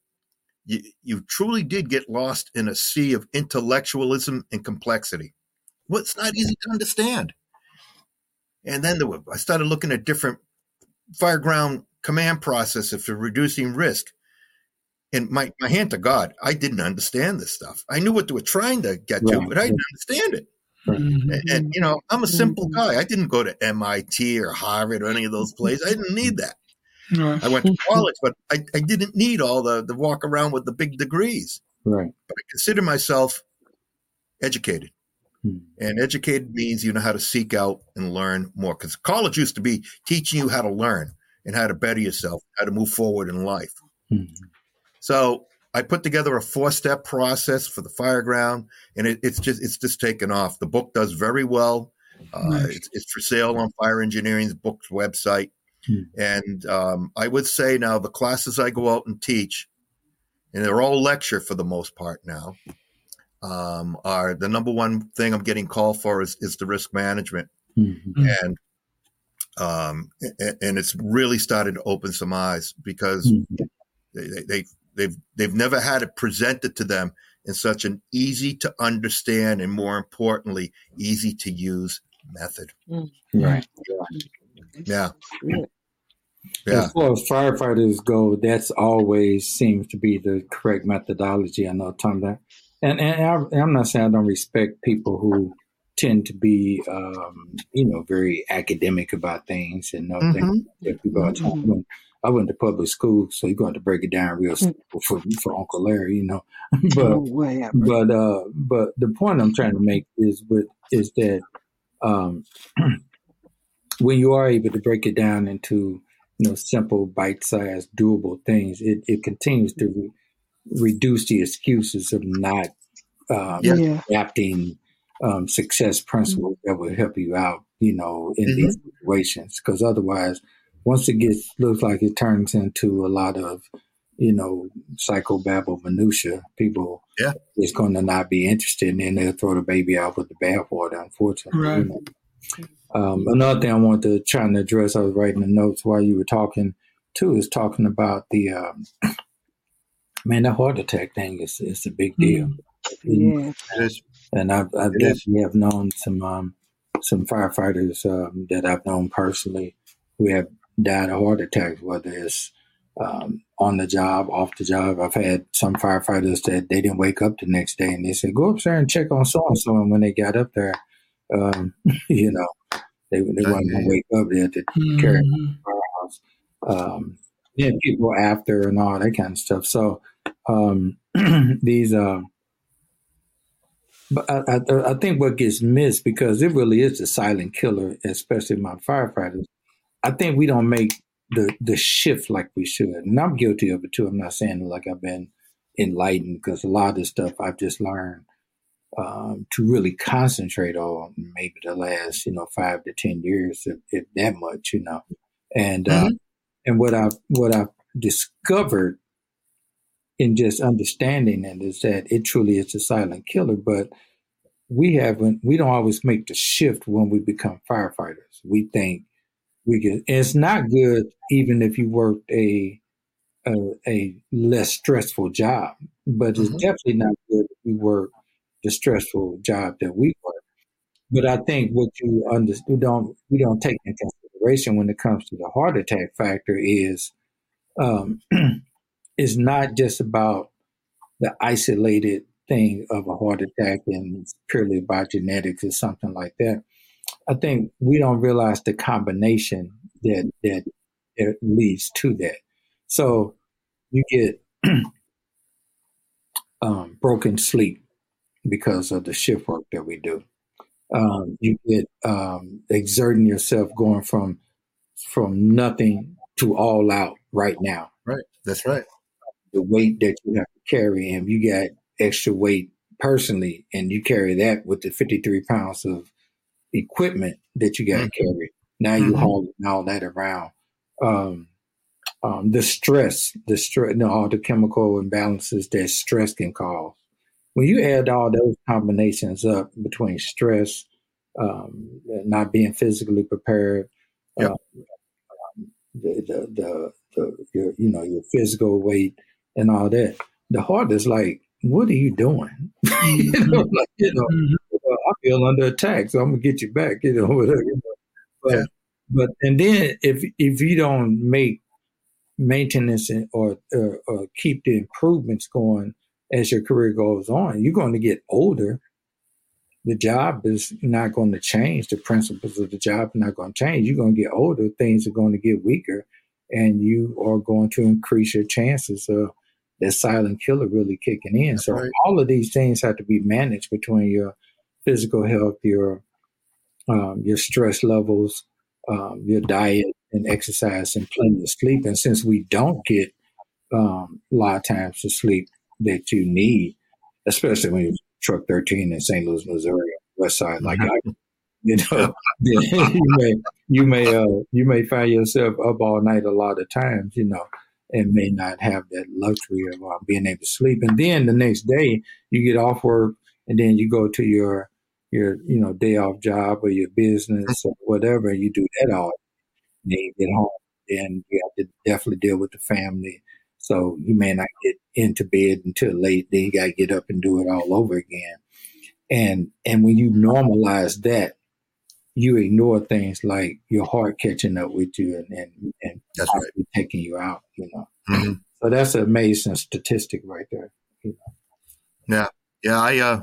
you, you truly did get lost in a sea of intellectualism and complexity. Well, it's not easy to understand. And then there were, I started looking at different fireground command processes for reducing risk. And my, my hand to God, I didn't understand this stuff. I knew what they were trying to get to, but I didn't understand it. Mhm. And, and, you know, I'm a simple guy. I didn't go to MIT or Harvard or any of those places. I didn't need that. Right. I went to college, but I, I didn't need all the, the walk around with the big degrees. Right. But I consider myself educated. Hmm. And educated means you know how to seek out and learn more. Because college used to be teaching you how to learn and how to better yourself, how to move forward in life. Mhm. So I put together a four step process for the fireground, and it, it's just it's just taken off. The book does very well. Uh, Nice. it's, it's for sale on Fire Engineering's books website. Hmm. And um, I would say now the classes I go out and teach, and they're all lecture for the most part now, um, are the number one thing I'm getting called for is, is the risk management Mhm. Mm. and um, and, and it's really started to open some eyes because Mhm. they, they, they they've they've never had it presented to them in such an easy to understand and more importantly easy to use method. Right. Yeah, Yeah. yeah, As far as firefighters go, that's always seems to be the correct methodology. I know Tom that, and and I, I'm not saying I don't respect people who tend to be, um, you know, very academic about things and know things. Mhm. If you go to, I went- to public school, so you're going to break it down real simple for for Uncle Larry, you know. [LAUGHS] [LAUGHS] but whatever. but uh but the point i'm trying to make is with is that um [CLEARS THROAT] when you are able to break it down into you know simple bite-sized doable things it, it continues to re- reduce the excuses of not um, Yeah. Yeah. adapting um, success principles that will help you out you know in these situations because otherwise once it gets looks like it turns into a lot of you know psychobabble minutia people Yeah. is going to not be interested and then they'll throw the baby out with the bathwater unfortunately Right. you know. um, another thing i wanted to try and address i was writing the notes while you were talking too is talking about the um, [CLEARS THROAT] man that heart attack thing is, is a big deal Yeah. It is. and I've, I've It is. definitely have known some um, some firefighters um, that I've known personally who have died of heart attacks, whether it's um, on the job, off the job. I've had some firefighters that they didn't wake up the next day and they said, go up there and check on so and so. And when they got up there, um, [LAUGHS] you know, they, they okay. weren't going to wake up there to mm-hmm. carry the firehouse. Um, yeah, people after and all that kind of stuff. So um, [CLEARS THROAT] these, uh, but I, I, I, think what gets missed because it really is the silent killer, especially my firefighters. I think we don't make the the shift like we should. And I'm guilty of it too. I'm not saying like I've been enlightened because a lot of this stuff I've just learned um, to really concentrate on maybe the last you know five to ten years, if, if that much, you know. And uh, mm-hmm. uh, and what I what I've discovered in just understanding it is that it truly is a silent killer, but we haven't we don't always make the shift when we become firefighters. We think we get. it's not good even if you work a a, a less stressful job, but it's mm-hmm. definitely not good if you work the stressful job that we work. But I think what you under, we don't we don't take into consideration when it comes to the heart attack factor is um, [CLEARS THROAT] is not just about the isolated thing of a heart attack and purely by genetics or something like that. I think we don't realize the combination that that, that leads to that. So you get [CLEARS THROAT] um, broken sleep because of the shift work that we do. Um, you get um, exerting yourself, going from from nothing to all out right now. Right, that's right. The weight that you have to carry, and you got extra weight personally, and you carry that with the fifty three pounds of equipment that you got to mm-hmm. carry. Now you mm-hmm. hauling all that around. Um, um, the stress, the stress, you know, all the chemical imbalances that stress can cause. When you add all those combinations up between stress, um, not being physically prepared, yep. um, the, the, the, the, your, you know, your physical weight and all that, the heart is like, what are you doing? [LAUGHS] you know, like, you know, mm-hmm. I feel under attack, so I'm gonna get you back, you know, [LAUGHS] whatever. You know. But, yeah. but and then if if you don't make maintenance or, or, or keep the improvements going as your career goes on, you're going to get older. The job is not going to change. The principles of the job are not going to change. You're going to get older. Things are going to get weaker, and you are going to increase your chances of that silent killer really kicking in. so right. all of these things have to be managed between your physical health, your um, your stress levels, um, your diet and exercise, and plenty of sleep. And since we don't get um, a lot of times the sleep that you need, especially when you're truck 13 in St. Louis, Missouri, West Side, like I, [LAUGHS] you know, [LAUGHS] you may you may uh, you may find yourself up all night a lot of times, you know, and may not have that luxury of uh, being able to sleep. And then the next day you get off work, and then you go to your your you know day off job or your business or whatever. You do that all. Then you get home, and you have to definitely deal with the family. So you may not get into bed until late. Then you got to get up and do it all over again. And and when you normalize that, you ignore things like your heart catching up with you and and, and that's right. taking you out. You know. Mm-hmm. So that's an amazing statistic right there. You know? Yeah, yeah. I uh,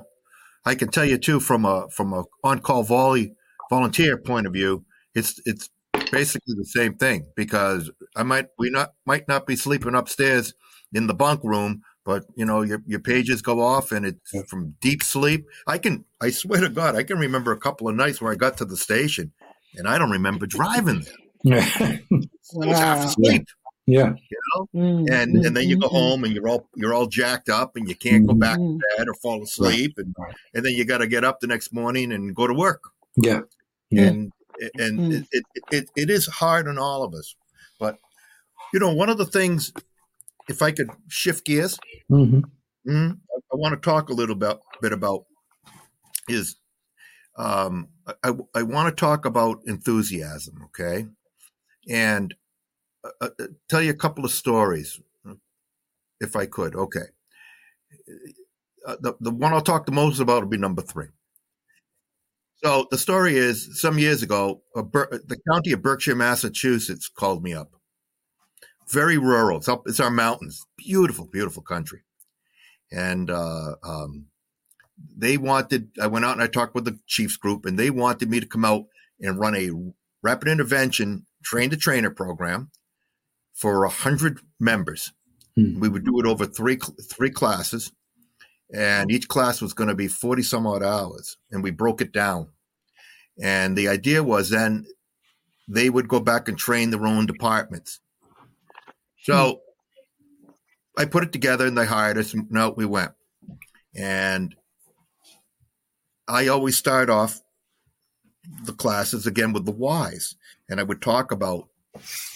I can tell you too from a from a on call volley volunteer point of view, it's it's basically the same thing because I might we not might not be sleeping upstairs in the bunk room, but you know your your pages go off and it's from deep sleep. I can I swear to God I can remember a couple of nights where I got to the station and I don't remember driving there. [LAUGHS] Yeah. I was half ah. asleep. Yeah. You know? Mm-hmm. And and then you go mm-hmm. home and you're all you're all jacked up and you can't go back to mm-hmm. bed or fall asleep right. and and then you got to get up the next morning and go to work. Yeah. And and mm-hmm. it, it, it, it is hard on all of us. But you know, one of the things if I could shift gears, mm-hmm. mm-hmm I, I want to talk a little bit, bit about is um, I, I want to talk about enthusiasm, okay? And uh, uh, tell you a couple of stories, if I could. Okay. Uh, the, the one I'll talk the most about will be number three. So the story is some years ago, Ber- the county of Berkshire, Massachusetts called me up. very rural. It's up, it's our mountains. Beautiful, beautiful country. And, uh, um, they wanted, I went out and I talked with the Chiefs group and they wanted me to come out and run a rapid intervention train to trainer program for a hundred members. Hmm. We would do it over three, three classes and each class was going to be 40 some odd hours and we broke it down. And the idea was then they would go back and train their own departments. So hmm. I put it together and they hired us. And no, we went. And I always start off the classes again with the whys. And I would talk about,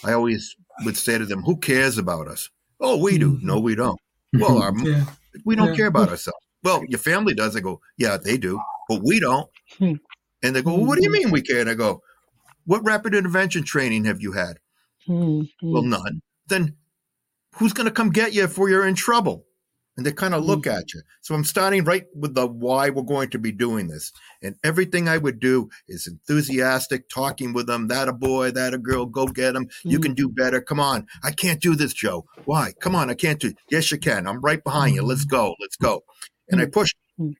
I always would say to them, who cares about us? Oh, we do. Mm-hmm. No, we don't. Well, our, yeah. we don't yeah. care about ourselves. Well, your family does. I go, yeah, they do, but we don't. Hmm. And they go, well, what do you mean we care? And I go, what rapid intervention training have you had? Mm-hmm. Well, none. Then who's going to come get you if you're in trouble? And they kind of look mm-hmm. at you. So I'm starting right with the why we're going to be doing this. And everything I would do is enthusiastic, talking with them. That a boy, that a girl, go get them. Mm-hmm. You can do better. Come on. I can't do this, Joe. Why? Come on. I can't do. It. Yes, you can. I'm right behind you. Let's go. Let's go. And I mm-hmm. pushed mm-hmm.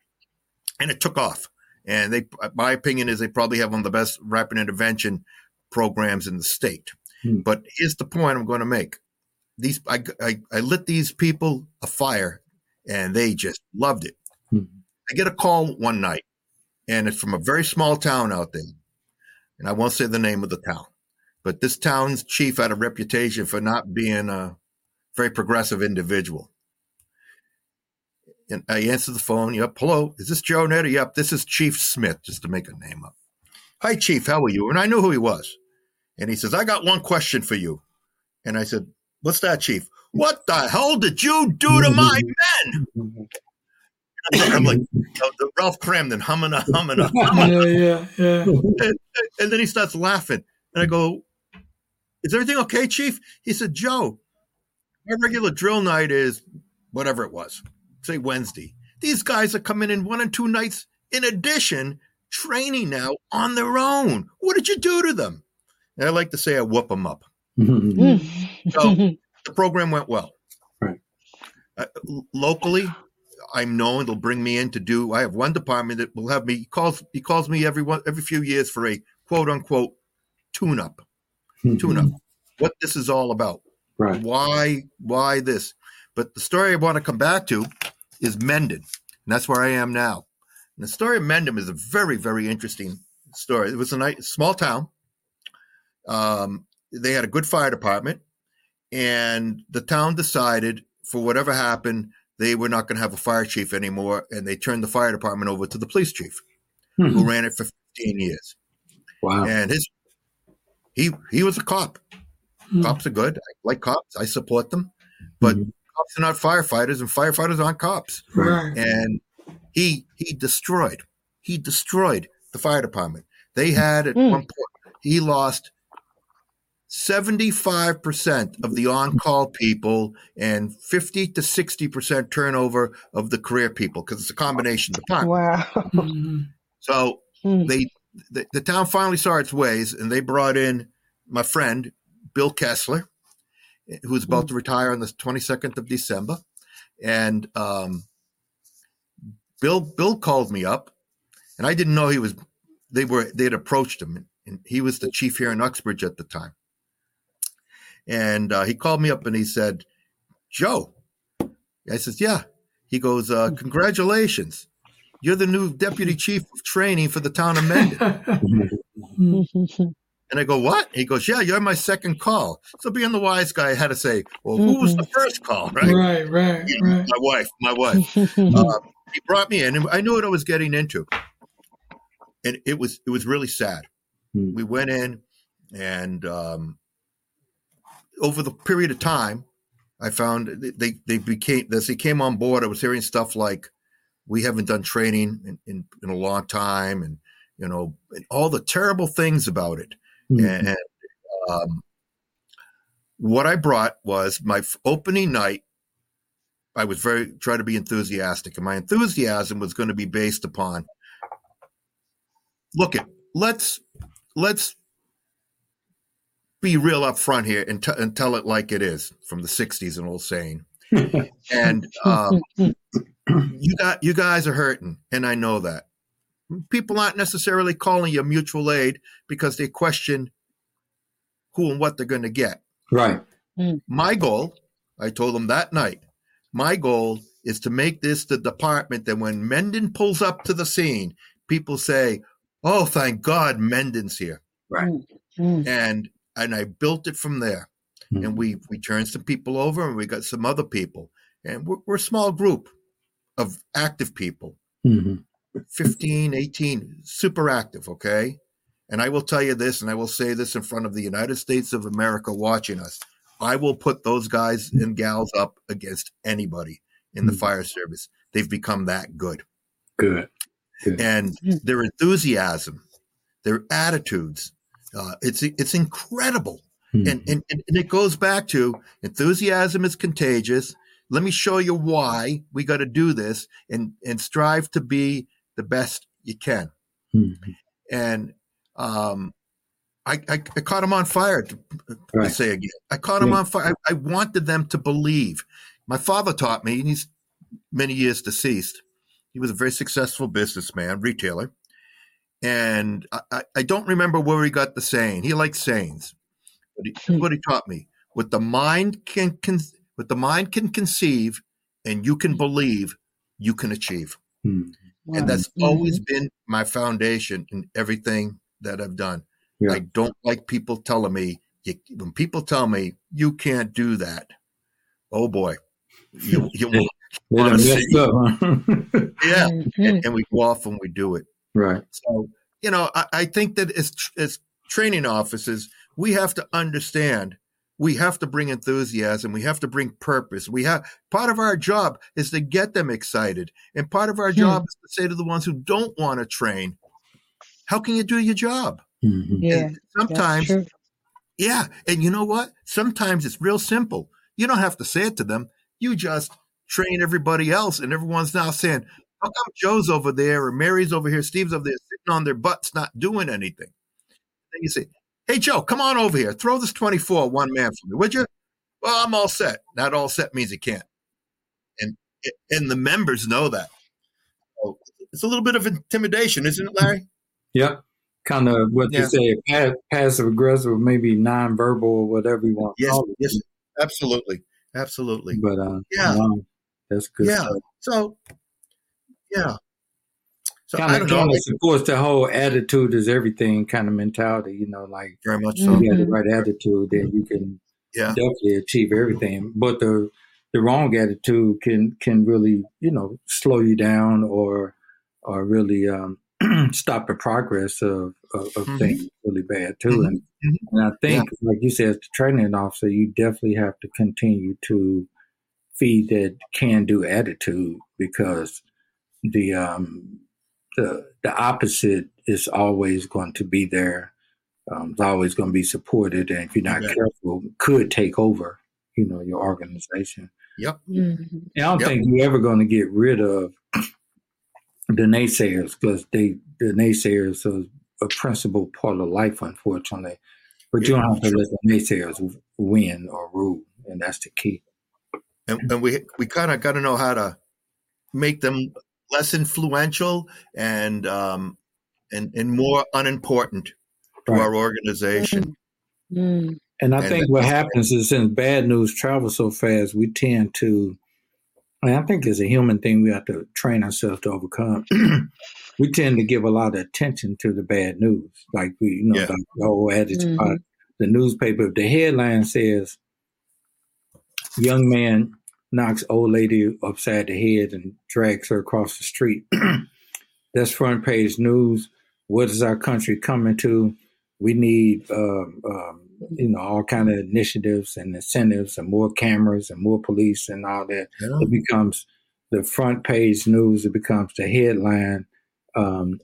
and it took off. And they, my opinion is they probably have one of the best rapid intervention programs in the state. Hmm. But here's the point I'm going to make. These, I, I, I lit these people a fire and they just loved it. Hmm. I get a call one night, and it's from a very small town out there. And I won't say the name of the town, but this town's chief had a reputation for not being a very progressive individual. And I answer the phone. Yep. Hello. Is this Joe Nedder? Yep. This is Chief Smith, just to make a name up. Hi, Chief. How are you? And I knew who he was. And he says, I got one question for you. And I said, What's that, Chief? What the hell did you do to my men? I'm like, oh, the Ralph Kramden humming a humming a [LAUGHS] humming. Yeah, yeah, yeah. And, and, then he starts laughing. And I go, Is everything okay, Chief? He said, Joe, our regular drill night is whatever it was, say Wednesday. These guys are coming in one and two nights in addition, training now on their own. What did you do to them? And I like to say I whoop them up. [LAUGHS] so the program went well. Right. Uh, locally, I'm known. They'll bring me in to do. I have one department that will have me. He calls he calls me every one every few years for a quote unquote tune up, tune up. What this is all about. Right. Why why this? But the story I want to come back to is Mendon, and that's where I am now. And the story of Mendon is a very very interesting story. It was a nice, small town. Um, they had a good fire department and the town decided for whatever happened they were not going to have a fire chief anymore and they turned the fire department over to the police chief mm-hmm. who ran it for 15 years wow and his he he was a cop mm-hmm. cops are good i like cops i support them but mm-hmm. cops are not firefighters and firefighters aren't cops right. and he he destroyed he destroyed the fire department they had at mm. one point he lost 75% of the on-call people and 50 to 60% turnover of the career people because it's a combination department. Wow. Mm-hmm. So mm. they the, the, town finally saw its ways and they brought in my friend Bill Kessler who was about mm. to retire on the 22nd of December and um, Bill Bill called me up and I didn't know he was they were they had approached him and he was the chief here in Uxbridge at the time and uh, he called me up and he said, Joe. I says, yeah. He goes, uh, congratulations. You're the new deputy chief of training for the town of Mendon. [LAUGHS] and I go, what? He goes, yeah, you're my second call. So being the wise guy, I had to say, well, who was the first call, [LAUGHS] right? Right, right, you know, right. My wife, my wife. [LAUGHS] uh, he brought me in, and I knew what I was getting into, and it was it was really sad. Hmm. We went in, and um, over the period of time, I found they they became as they came on board. I was hearing stuff like, "We haven't done training in, in, in a long time," and you know, and all the terrible things about it. Mm-hmm. And um, what I brought was my opening night. I was very try to be enthusiastic, and my enthusiasm was going to be based upon. Look at let's let's be real upfront here and, t- and tell it like it is from the 60s, an old saying. [LAUGHS] and um, you got you guys are hurting, and I know that. People aren't necessarily calling you mutual aid because they question who and what they're going to get. Right. Hmm. My goal, I told them that night, my goal is to make this the department that when Mendon pulls up to the scene, people say, "Oh, thank God, Mendon's here." Right. Hmm. Hmm. And and I built it from there. Mhm. And we we turned some people over, and we got some other people, and we're, we're a small group of active people, Mhm. 15, 18, super active. Okay. And I will tell you this, and I will say this in front of the United States of America watching us. I will put those guys and gals up against anybody in the Mhm. fire service. They've become that good. Good. And Mm. their enthusiasm, their attitudes, uh, it's it's incredible. Mhm. And, and and it goes back to enthusiasm is contagious. Let me show you why we got to do this and and strive to be the best you can. Mhm. And um, I, I, I caught him on fire. To, to say again, I caught him Yeah. on fire. I, I wanted them to believe. My father taught me, and he's many years deceased. He was a very successful businessman, retailer, and I, I, don't remember where he got the saying. He liked sayings, but he, Hmm. what he taught me: what the mind can, can what the mind can conceive, and you can believe, you can achieve. Mhm. And that's Mhm. always been my foundation in everything that I've done. Yeah. I don't like people telling me, you, when people tell me you can't do that, oh boy, you, you [LAUGHS] They wanna see- up. huh? [LAUGHS] yeah. Mhm. And, and we go off and we do it. Right. So, you know, I, I think that as, as training officers, we have to understand we have to bring enthusiasm. We have to bring purpose. We have part of our job is to get them excited. And part of our Hmm. job is to say to the ones who don't want to train, how can you do your job? Mhm. Yeah, And sometimes, yeah. And you know what? Sometimes it's real simple. You don't have to say it to them. You just train everybody else, and everyone's now saying, How come Joe's over there or Mary's over here, Steve's over there sitting on their butts not doing anything? Then you say, Hey Joe, come on over here. Throw this 24 one man for me, would you? Well, I'm all set. Not all set means you can't. And and the members know that. So it's a little bit of intimidation, isn't it, Larry? Yep. Kind of what Yeah. you say, passive aggressive, maybe nonverbal or whatever you want to Yes, call it. yes, absolutely. Absolutely. But uh, Yeah. wow, that's good Yeah. stuff. So, yeah. So Kind I of, don't know. kind of supports the whole attitude is everything kind of mentality. You know, like Very much if so. you have the Mhm. right attitude, then you can Yeah. definitely achieve everything. But the the wrong attitude can can really you know slow you down or or really um, [CLEARS THROAT] stop the progress of of, of Mhm. things really bad too. Mhm. And Mhm. and I think, like you said, as the training officer, you definitely have to continue to feed that can do attitude because the um the the opposite is always going to be there. Um, it's always going to be supported, and if you're not Yeah. careful, could take over. You know your organization. Yep. Mhm. And I don't Yep. think you're ever going to get rid of [CLEARS THROAT] the naysayers because they the naysayers are a principal part of life, unfortunately. But you don't have to let the naysayers win or rule, and that's the key. And, and we we kind of got to know how to make them less influential and um and and more unimportant to Right. our organization. Mm. And I And think what happens is since bad news travels so fast, we tend to, and I think it's a human thing we have to train ourselves to overcome. [CLEARS THROAT] we tend to give a lot of attention to the bad news. Like we, you know, Yeah. like the whole adage Mhm. about the newspaper. If the headline says, young man knocks old lady upside the head and drags her across the street. [CLEARS THROAT] That's front page news. What is our country coming to? We need, um, um, you know, all kind of initiatives and incentives and more cameras and more police and all that. Yeah. It becomes the front page news. It becomes the headline um,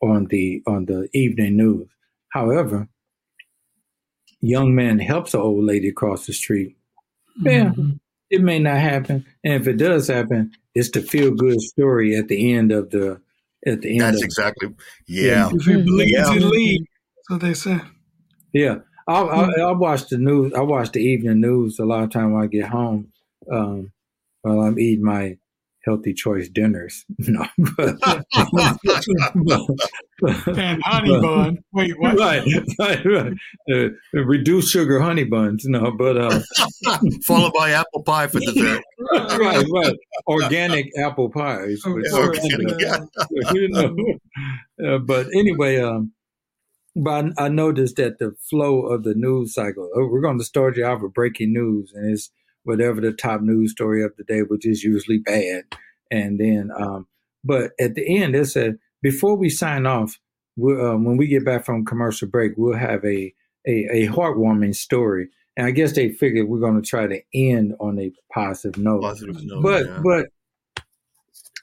on the on the evening news. However, young man helps an old lady across the street. Yeah, Mhm. It may not happen, and if it does happen, it's the feel good story at the end of the at the end That's of exactly. Yeah. If you believe Yeah. you lead, that's what they say. yeah. I, I, I watch the news. I watch the evening news a lot of time when I get home um, while I'm eating my healthy choice dinners. [LAUGHS] No, but, and honey but, bun. Wait, what? Right, right, right. Uh, reduced sugar honey buns. No, but uh, [LAUGHS] followed by apple pie for dessert. [LAUGHS] right, right. Organic apple pies. Organic, yeah. you know. Uh, but anyway, um, but I, I noticed that the flow of the news cycle. Oh, we're going to start you off with breaking news, and it's whatever the top news story of the day, which is usually bad. And then, um, but at the end, it said before we sign off, um, when we get back from commercial break, we'll have a, a, a heartwarming story. And I guess they figured we're going to try to end on a positive note. Positive note, but yeah. but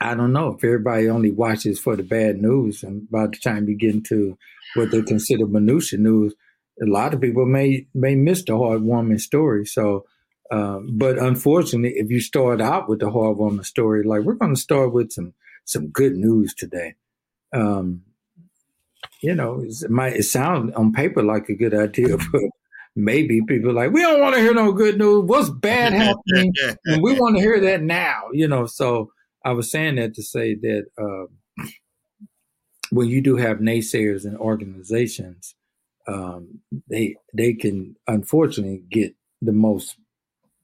I don't know if everybody only watches for the bad news, and by the time you get into what they consider minutia news, a lot of people may may miss the heartwarming story. So um, but unfortunately, if you start out with the heartwarming story, like we're going to start with some some good news today. Um, you know, it might it sound on paper like a good idea, [LAUGHS] but maybe people like we don't want to hear no good news. What's bad happening? and we want to hear that now. You know, so I was saying that to say that uh, when you do have naysayers in organizations, um, they they can unfortunately get the most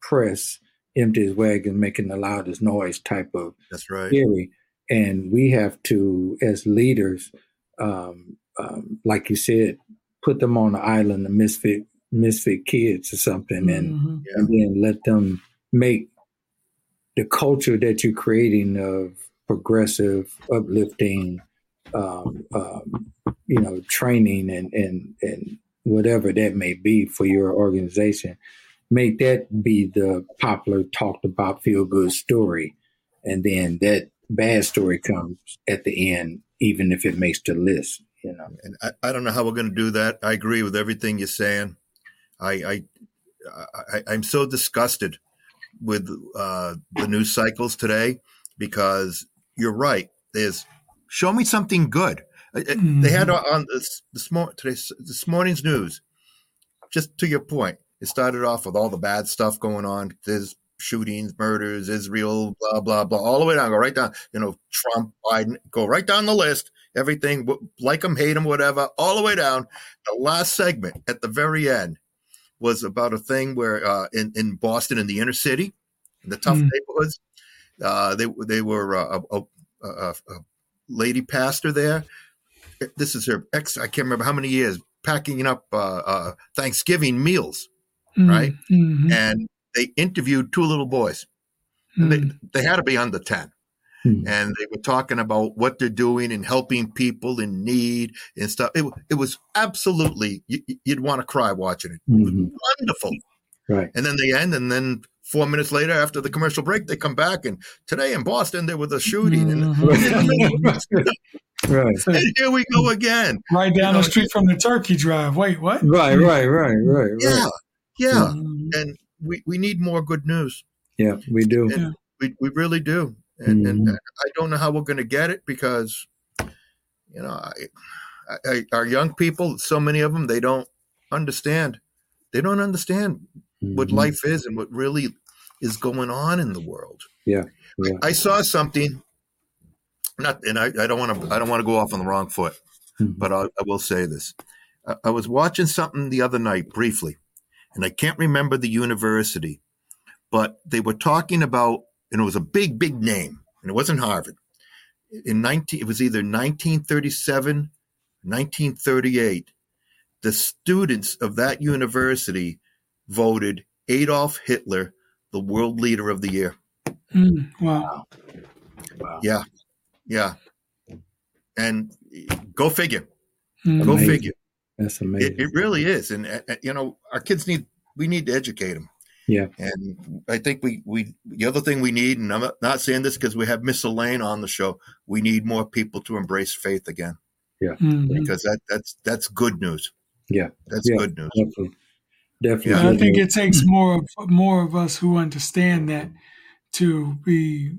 press empty his wagon, making the loudest noise type of that's right theory. And we have to, as leaders, um, um, like you said, put them on the island of misfit misfit kids or something, and mm-hmm. and then let them make the culture that you're creating of progressive, uplifting, um, um, you know, training and and and whatever that may be for your organization make that be the popular talked about feel good story. And then that bad story comes at the end, even if it makes the list, you know. And I, I don't know how we're going to do that. I agree with everything you're saying. I, I, I am so disgusted with uh, the news cycles today because you're right. There's show me something good. Mm-hmm. They had mm-hmm. on this this, mor- today's, this morning's news. Just to your point, it started off with all the bad stuff going on. There's shootings, murders, Israel, blah blah blah, all the way down. Go right down. You know, Trump, Biden, go right down the list. Everything, like them, hate them, whatever, all the way down. The last segment at the very end was about a thing where uh, in in Boston, in the inner city, in the tough mm. neighborhoods, uh, they they were uh, a, a, a, a lady pastor there. This is her ex. I can't remember how many years packing up uh, uh, Thanksgiving meals mm-hmm. right? Mm-hmm. And they interviewed two little boys. Mm-hmm. They, mm. they had to be under 10. Hmm. And they were talking about what they're doing and helping people in need and stuff. It, it was absolutely, you, would want to cry watching it. It was mm-hmm. wonderful. Right. And then they end, and then four minutes later, after the commercial break, they come back. And today in Boston, there was a shooting. And, mm-hmm. [LAUGHS] right. and here we go again. Right down you know, the street from the turkey drive. Wait, what? Right, right, right, right. Yeah. Yeah, mm-hmm. and we, we need more good news. Yeah, we do. And we we really do, and, mm-hmm. and I don't know how we're going to get it because, you know, I, I, our young people, so many of them, they don't understand. They don't understand mm-hmm. what life is and what really is going on in the world. Yeah, yeah. I, I, saw something. Not, and I, I don't want to. I don't want to go off on the wrong foot, mm-hmm. but I, I will say this. I, I was watching something the other night briefly and I can't remember the university, but they were talking about, and it was a big, big name, and it wasn't Harvard. In 19, it was either 1937, 1938. The students of that university voted Adolf Hitler the world leader of the year. Mm, wow. wow. Yeah. Yeah. And go figure. Mm. Go figure. That's amazing. It, it really is, and uh, you know, our kids need we need to educate them. Yeah, and I think we we the other thing we need, and I'm not saying this because we have Miss Elaine on the show. We need more people to embrace faith again. Yeah, mm-hmm. because that that's that's good news. Yeah, that's yeah, good news. Definitely, definitely. Yeah, I think it takes more of more of us who understand that to be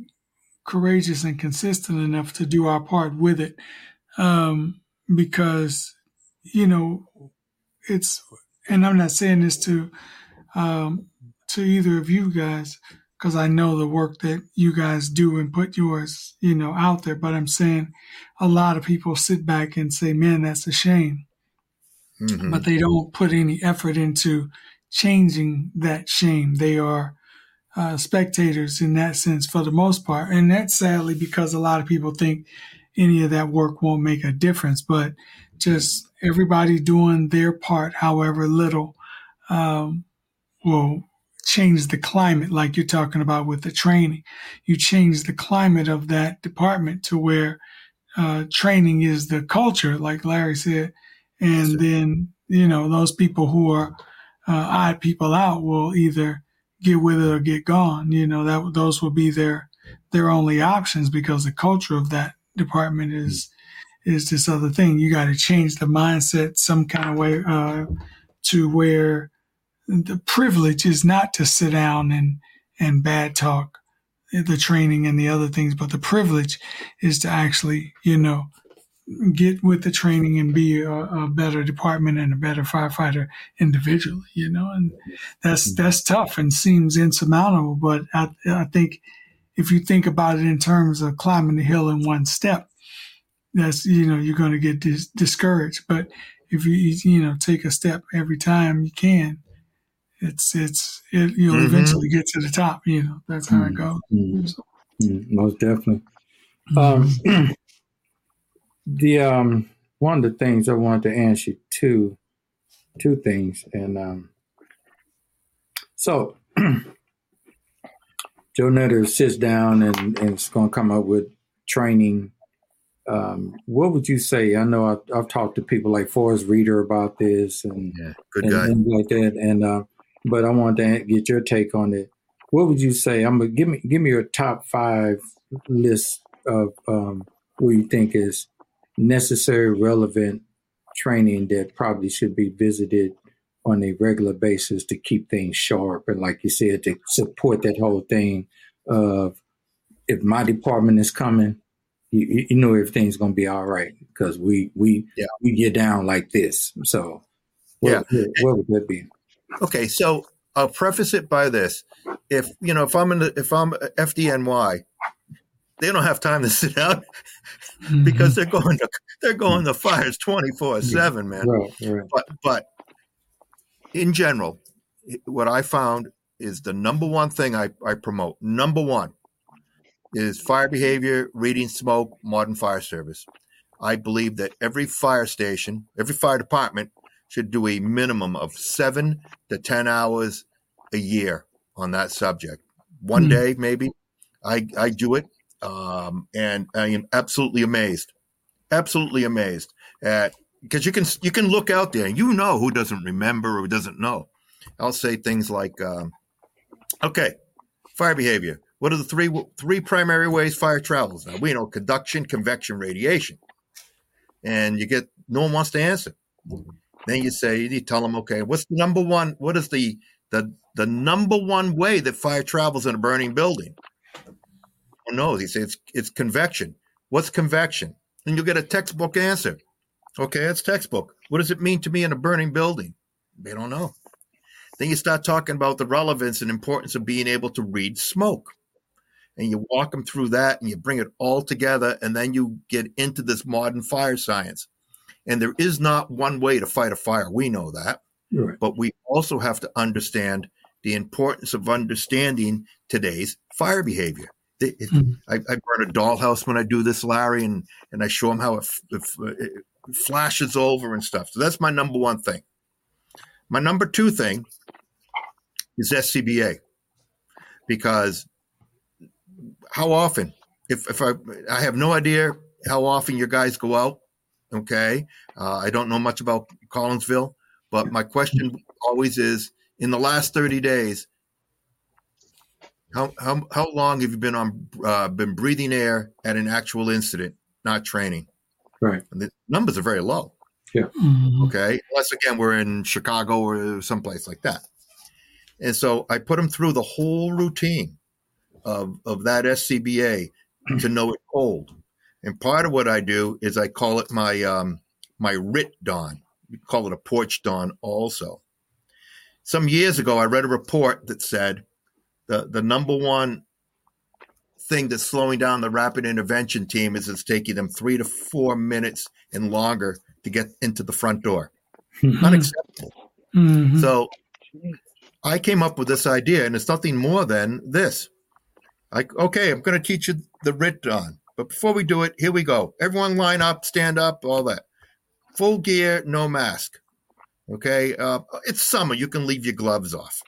courageous and consistent enough to do our part with it, um, because you know, it's and I'm not saying this to um, to either of you guys because I know the work that you guys do and put yours, you know, out there. But I'm saying a lot of people sit back and say, "Man, that's a shame," mm-hmm. but they don't put any effort into changing that shame. They are uh, spectators in that sense for the most part, and that's sadly because a lot of people think any of that work won't make a difference. But just everybody doing their part, however little, um, will change the climate, like you're talking about with the training. You change the climate of that department to where uh, training is the culture, like Larry said, and then you know those people who are uh, odd people out will either get with it or get gone. You know that those will be their their only options because the culture of that department is is this other thing. You got to change the mindset some kind of way uh, to where the privilege is not to sit down and and bad talk the training and the other things, but the privilege is to actually, you know, get with the training and be a, a, better department and a better firefighter individually, you know, and that's that's tough and seems insurmountable. But I, I think if you think about it in terms of climbing the hill in one step, that's you know you're going to get dis- discouraged. But if you you know take a step every time you can, it's it's it, you'll mm-hmm. eventually get to the top. You know that's how mm-hmm. it goes. Mm-hmm. So. Mm-hmm. Most definitely. Mm-hmm. Um, [CLEARS THROAT] the um, one of the things I wanted to ask you two two things, and um, so [CLEARS THROAT] Joe Nedder sits down and, and is going to come up with training um, what would you say? I know I've, I've, talked to people like Forest Reeder about this and, yeah, good and guy. things like that. And uh, but I wanted to get your take on it. What would you say? I'm gonna give me give me your top five list of um, what you think is necessary, relevant training that probably should be visited on a regular basis to keep things sharp and, like you said, to support that whole thing of if my department is coming, you, you know everything's gonna be all right because we we yeah. we get down like this. So what, yeah, what, would that be? Okay, so I'll preface it by this: if you know, if I'm in the, if I'm FDNY, they don't have time to [LAUGHS] sit down mm-hmm. because they're going to they're going to fires twenty four seven, man. Right, right. But but in general, what I found is the number one thing I, I promote. Number one is fire behavior, reading smoke, modern fire service. I believe that every fire station, every fire department should do a minimum of seven to 10 hours a year on that subject. One mm day, maybe. I, I do it. Um, and I am absolutely amazed, absolutely amazed at because you can you can look out there and you know who doesn't remember or doesn't know. I'll say things like, um, "Okay, fire behavior. What are the three three primary ways fire travels? Now we know conduction, convection, radiation, and you get no one wants to answer. Then you say you tell them, okay, what's the number one? What is the the the number one way that fire travels in a burning building? Oh no, he says it's it's convection. What's convection? And you'll get a textbook answer. Okay, it's textbook. What does it mean to me in a burning building? They don't know. Then you start talking about the relevance and importance of being able to read smoke and you walk them through that and you bring it all together and then you get into this modern fire science and there is not one way to fight a fire we know that right. but we also have to understand the importance of understanding today's fire behavior it, mm-hmm. I, I, burn a dollhouse when I do this, Larry, and, and I show them how it, it, it flashes over and stuff. So that's my number one thing. My number two thing is SCBA because how often? If if I I have no idea how often your guys go out. Okay, uh, I don't know much about Collinsville, but my question always is: in the last thirty days, how how how long have you been on uh, been breathing air at an actual incident, not training? Right. And the numbers are very low. Yeah. Mm-hmm. Okay. Unless again we're in Chicago or someplace like that. And so I put them through the whole routine of, of that SCBA [CLEARS THROAT] to know it cold. And part of what I do is I call it my um, my RIT don. We call it a porch don also. some years ago, I read a report that said the, the number one thing that's slowing down the rapid intervention team is it's taking them three to four minutes and longer to get into the front door. Unacceptable. Mhm. So I came up with this idea, and it's nothing more than this. Like, okay, I'm going to teach you the writ on, but before we do it, here we go. Everyone line up, stand up, all that. Full gear, no mask. Okay, uh, it's summer. You can leave your gloves off.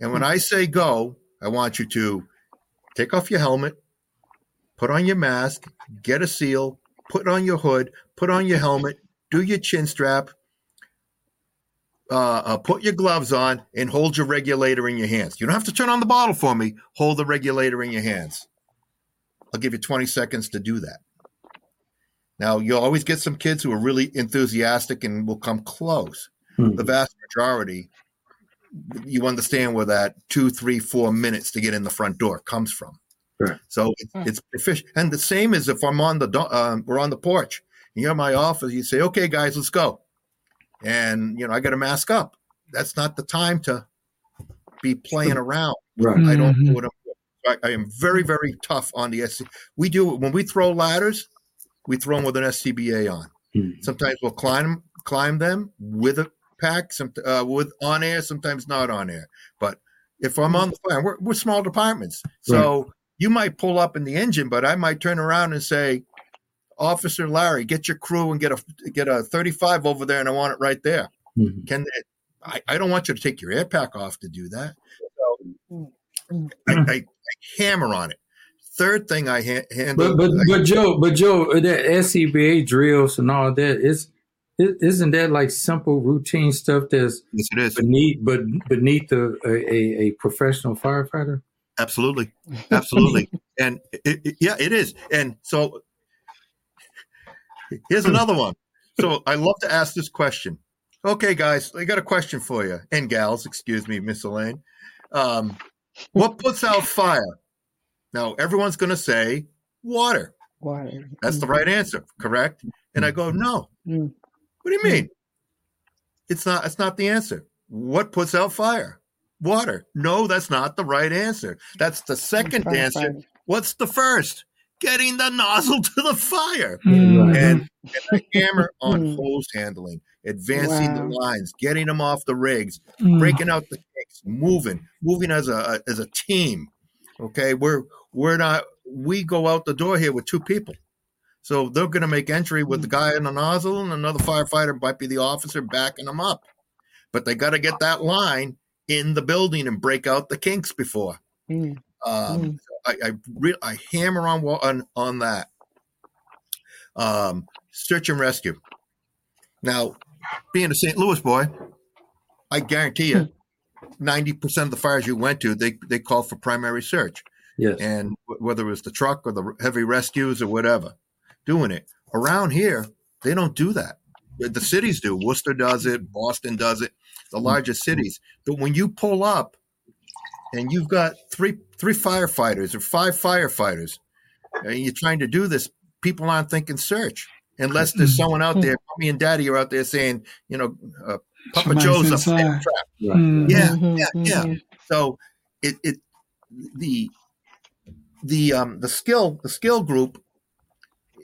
And when I say go, I want you to take off your helmet, put on your mask, get a seal, put on your hood, put on your helmet, do your chin strap, uh, uh, put your gloves on, and hold your regulator in your hands. You don't have to turn on the bottle for me. Hold the regulator in your hands. I'll give you 20 seconds to do that. Now, you'll always get some kids who are really enthusiastic and will come close. Mhm. The vast majority, you understand where that two, three, four minutes to get in the front door comes from. Right. So it, it's efficient. And the same as if I'm on the, do- um, we're on the porch, and you're in my office, you say, okay, guys, let's go. And, you know, I got to mask up. That's not the time to be playing around. Right. I don't know what I'm doing. I, I am very, very tough on the SC. We do when we throw ladders, we throw them with an SCBA on. Mhm. Sometimes we'll climb climb them with a pack, some uh, with on air, sometimes not on air. But if I'm on the fire, we're, we're small departments, so you might pull up in the engine, but I might turn around and say, "Officer Larry, get your crew and get a get a 35 over there, and I want it right there." Mhm. Can I, I don't want you to take your air pack off to do that. So I, I, I hammer on it. Third thing I ha- handle. But but but Joe, but Joe, that SCBA drills and all that is isn't that like simple routine stuff that's yes, it is. beneath but beneath a a, a- a professional firefighter? Absolutely, absolutely, [LAUGHS] and it, it- yeah, it is. And so here's [LAUGHS] another one. So I love to ask this question. Okay, guys, I got a question for you, and gals, excuse me, Miss Elaine. Um, what puts out fire? Now everyone's going to say water. Water. That's the right answer, correct? And I go, no. Mm. What do you mean? It's not. It's not the answer. What puts out fire? Water. No, that's not the right answer. That's the second answer. Firefighter. What's the first? Getting the nozzle to the fire. Mhm. And, and I hammer on Mm. hose handling, advancing the lines, getting them off the rigs, Mm. breaking out the kicks, moving, moving as a as a team. Okay, we're we're not. We go out the door here with two people, so they're going to make entry with the guy in the nozzle, and another firefighter might be the officer backing them up. But they got to get that line in the building and break out the kinks before. Mm. Um, Mm. I I, re- I hammer on on on that. Um, search and rescue. Now, being a St. Louis boy, I guarantee you, ninety percent of the fires you went to, they they called for primary search, Yes. and w- whether it was the truck or the heavy rescues or whatever, doing it around here, they don't do that. The- The cities do. Worcester does it. Boston does it. The larger cities. But when you pull up and you've got three three firefighters or five firefighters, and you're trying to do this, people aren't thinking search unless there's someone out there. Mommy and Daddy are out there saying, you know, uh, Papa Somebody's Joe's up inside. there. trap. Mm. Yeah, yeah, yeah. mhm. So it it the the um the skill the skill group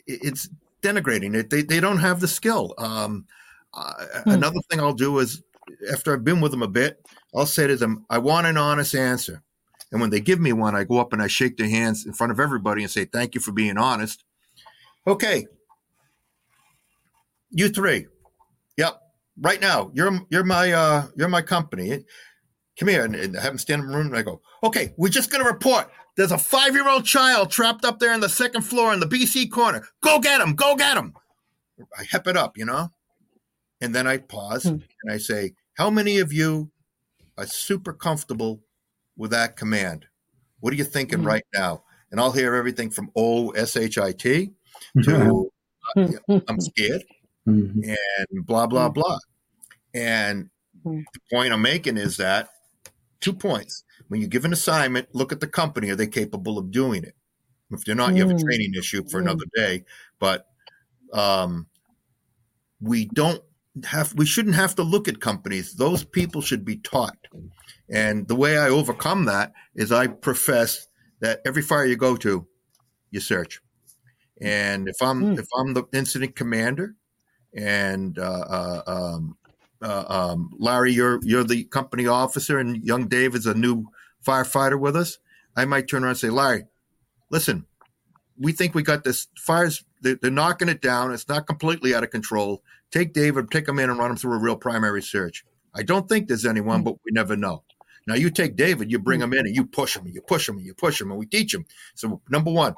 it's denigrating it. They they don't have the skill. Um, uh, Another thing I'll do is after I've been with them a bit, I'll say to them, "I want an honest answer." And when they give me one, I go up and I shake their hands in front of everybody and say, "Thank you for being honest." Okay, you three, yep. Right now, you're you're my uh, you're my company. Come here and, and have them stand in the room. And I go, okay, we're just going to report. There's a five year old child trapped up there in the second floor in the BC corner. Go get him. Go get him. I hep it up, you know? And then I pause Hmm. and I say, how many of you are super comfortable with that command? What are you thinking Hmm. right now? And I'll hear everything from O S H I T to [LAUGHS] uh, I'm scared Mhm. and blah blah blah. And Hmm. the point I'm making is that two points. When you give an assignment, look at the company. Are they capable of doing it? If they're not, you have a Mm. training issue for Mm. another day. But um, we don't have we shouldn't have to look at companies. Those people should be taught. And the way I overcome that is I profess that every fire you go to, you search. And if I'm mm. if I'm the incident commander, and uh, uh, um, uh, um, Larry, you're you're the company officer, and young David's a new firefighter with us, I might turn around and say, Larry, listen, we think we got this fires. They're, they're knocking it down. It's not completely out of control. Take David, take him in, and run him through a real primary search. I don't think there's anyone, hmm. but we never know. Now you take David, you bring hmm. him in, and you push him, and you push him, and you push him, and we teach him. So number one,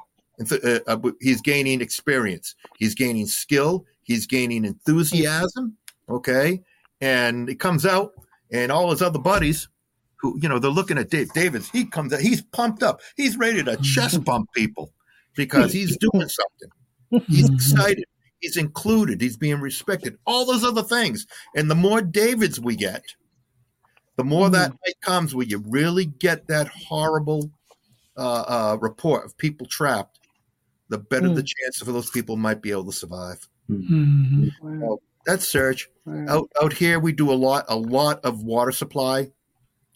uh, uh, he's gaining experience. He's gaining skill. He's gaining enthusiasm. Okay, and it comes out, and all his other buddies, who you know, they're looking at Dave. David's he comes out, he's pumped up. He's ready to chest bump people because he's [LAUGHS] doing something. He's excited. He's included. He's being respected. All those other things, and the more Davids we get, the more that night comes where you really get that horrible uh, uh, report of people trapped the better mm. the chance for those people might be able to survive. Mm-hmm. Wow. that's search. Wow. Out out here, we do a lot a lot of water supply.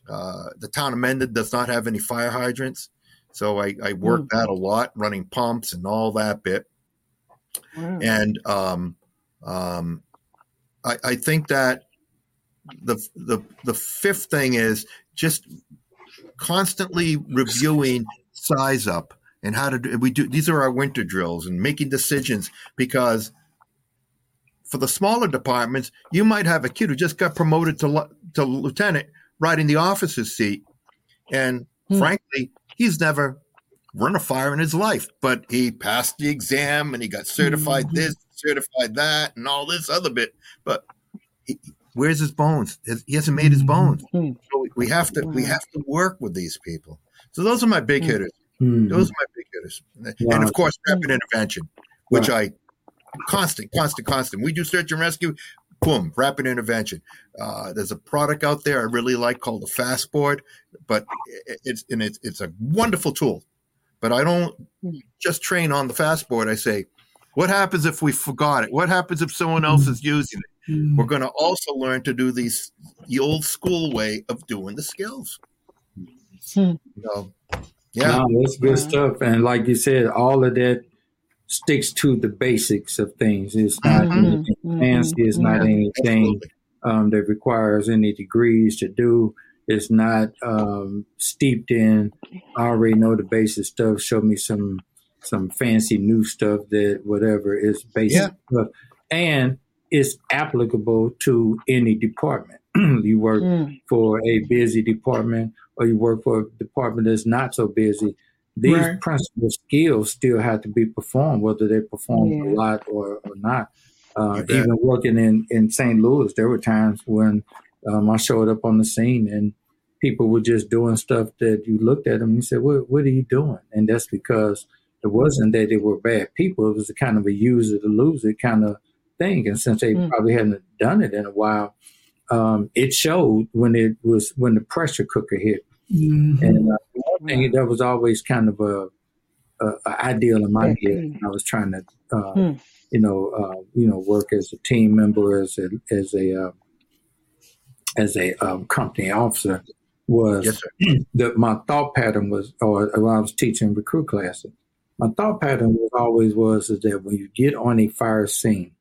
Uh, the town of Mendon does not have any fire hydrants, so I, I work mm. that a lot, running pumps and all that bit. Wow. And um, um, I, I think that the the the fifth thing is just constantly reviewing size up and how to do we do these are our winter drills and making decisions because for the smaller departments you might have a kid who just got promoted to to lieutenant right in the officer's seat and hmm. frankly he's never run a fire in his life but he passed the exam and he got certified mm-hmm. this certified that and all this other bit but he, where's his bones he hasn't made his bones mm-hmm. so we have to we have to work with these people so those are my big mm-hmm. hitters Mm-hmm. Those are my big hitters. Wow. And of course, rapid intervention, which I constant, constant, constant. We do search and rescue. Boom, rapid intervention. Uh, there's a product out there I really like called the Fastboard, but it's and it's it's a wonderful tool. But I don't just train on the Fast Board. I say, what happens if we forgot it? What happens if someone else is using it? Mm-hmm. We're going to also learn to do these the old school way of doing the skills. Mm-hmm. You yeah, no, that's good stuff. And like you said, all of that sticks to the basics of things. It's not mm-hmm. anything mm-hmm. fancy. It's yeah. not anything um, that requires any degrees to do. It's not um, steeped in. I already know the basic stuff. Show me some some fancy new stuff that whatever is basic yeah. stuff, and it's applicable to any department. [CLEARS THROAT] you work mm. for a busy department or you work for a department that's not so busy, these right. principal skills still have to be performed, whether they perform yeah. a lot or, or not. Uh, even working in, in St. Louis, there were times when um, I showed up on the scene and people were just doing stuff that you looked at them and you said, what, what are you doing? And that's because it wasn't that they were bad people. It was a kind of a use it or lose it kind of thing. And since they mm. probably hadn't done it in a while, um, it showed when it was when the pressure cooker hit. Mm-hmm. And uh, one thing that was always kind of a, ideal in my head. I was trying to, uh, hmm. you know, uh, you know, work as a team member, as a as a uh, as a um, company officer. Was yes, that [CLEARS THROAT] my thought pattern was, or when I was teaching recruit classes, my thought pattern was always was is that when you get on a fire scene,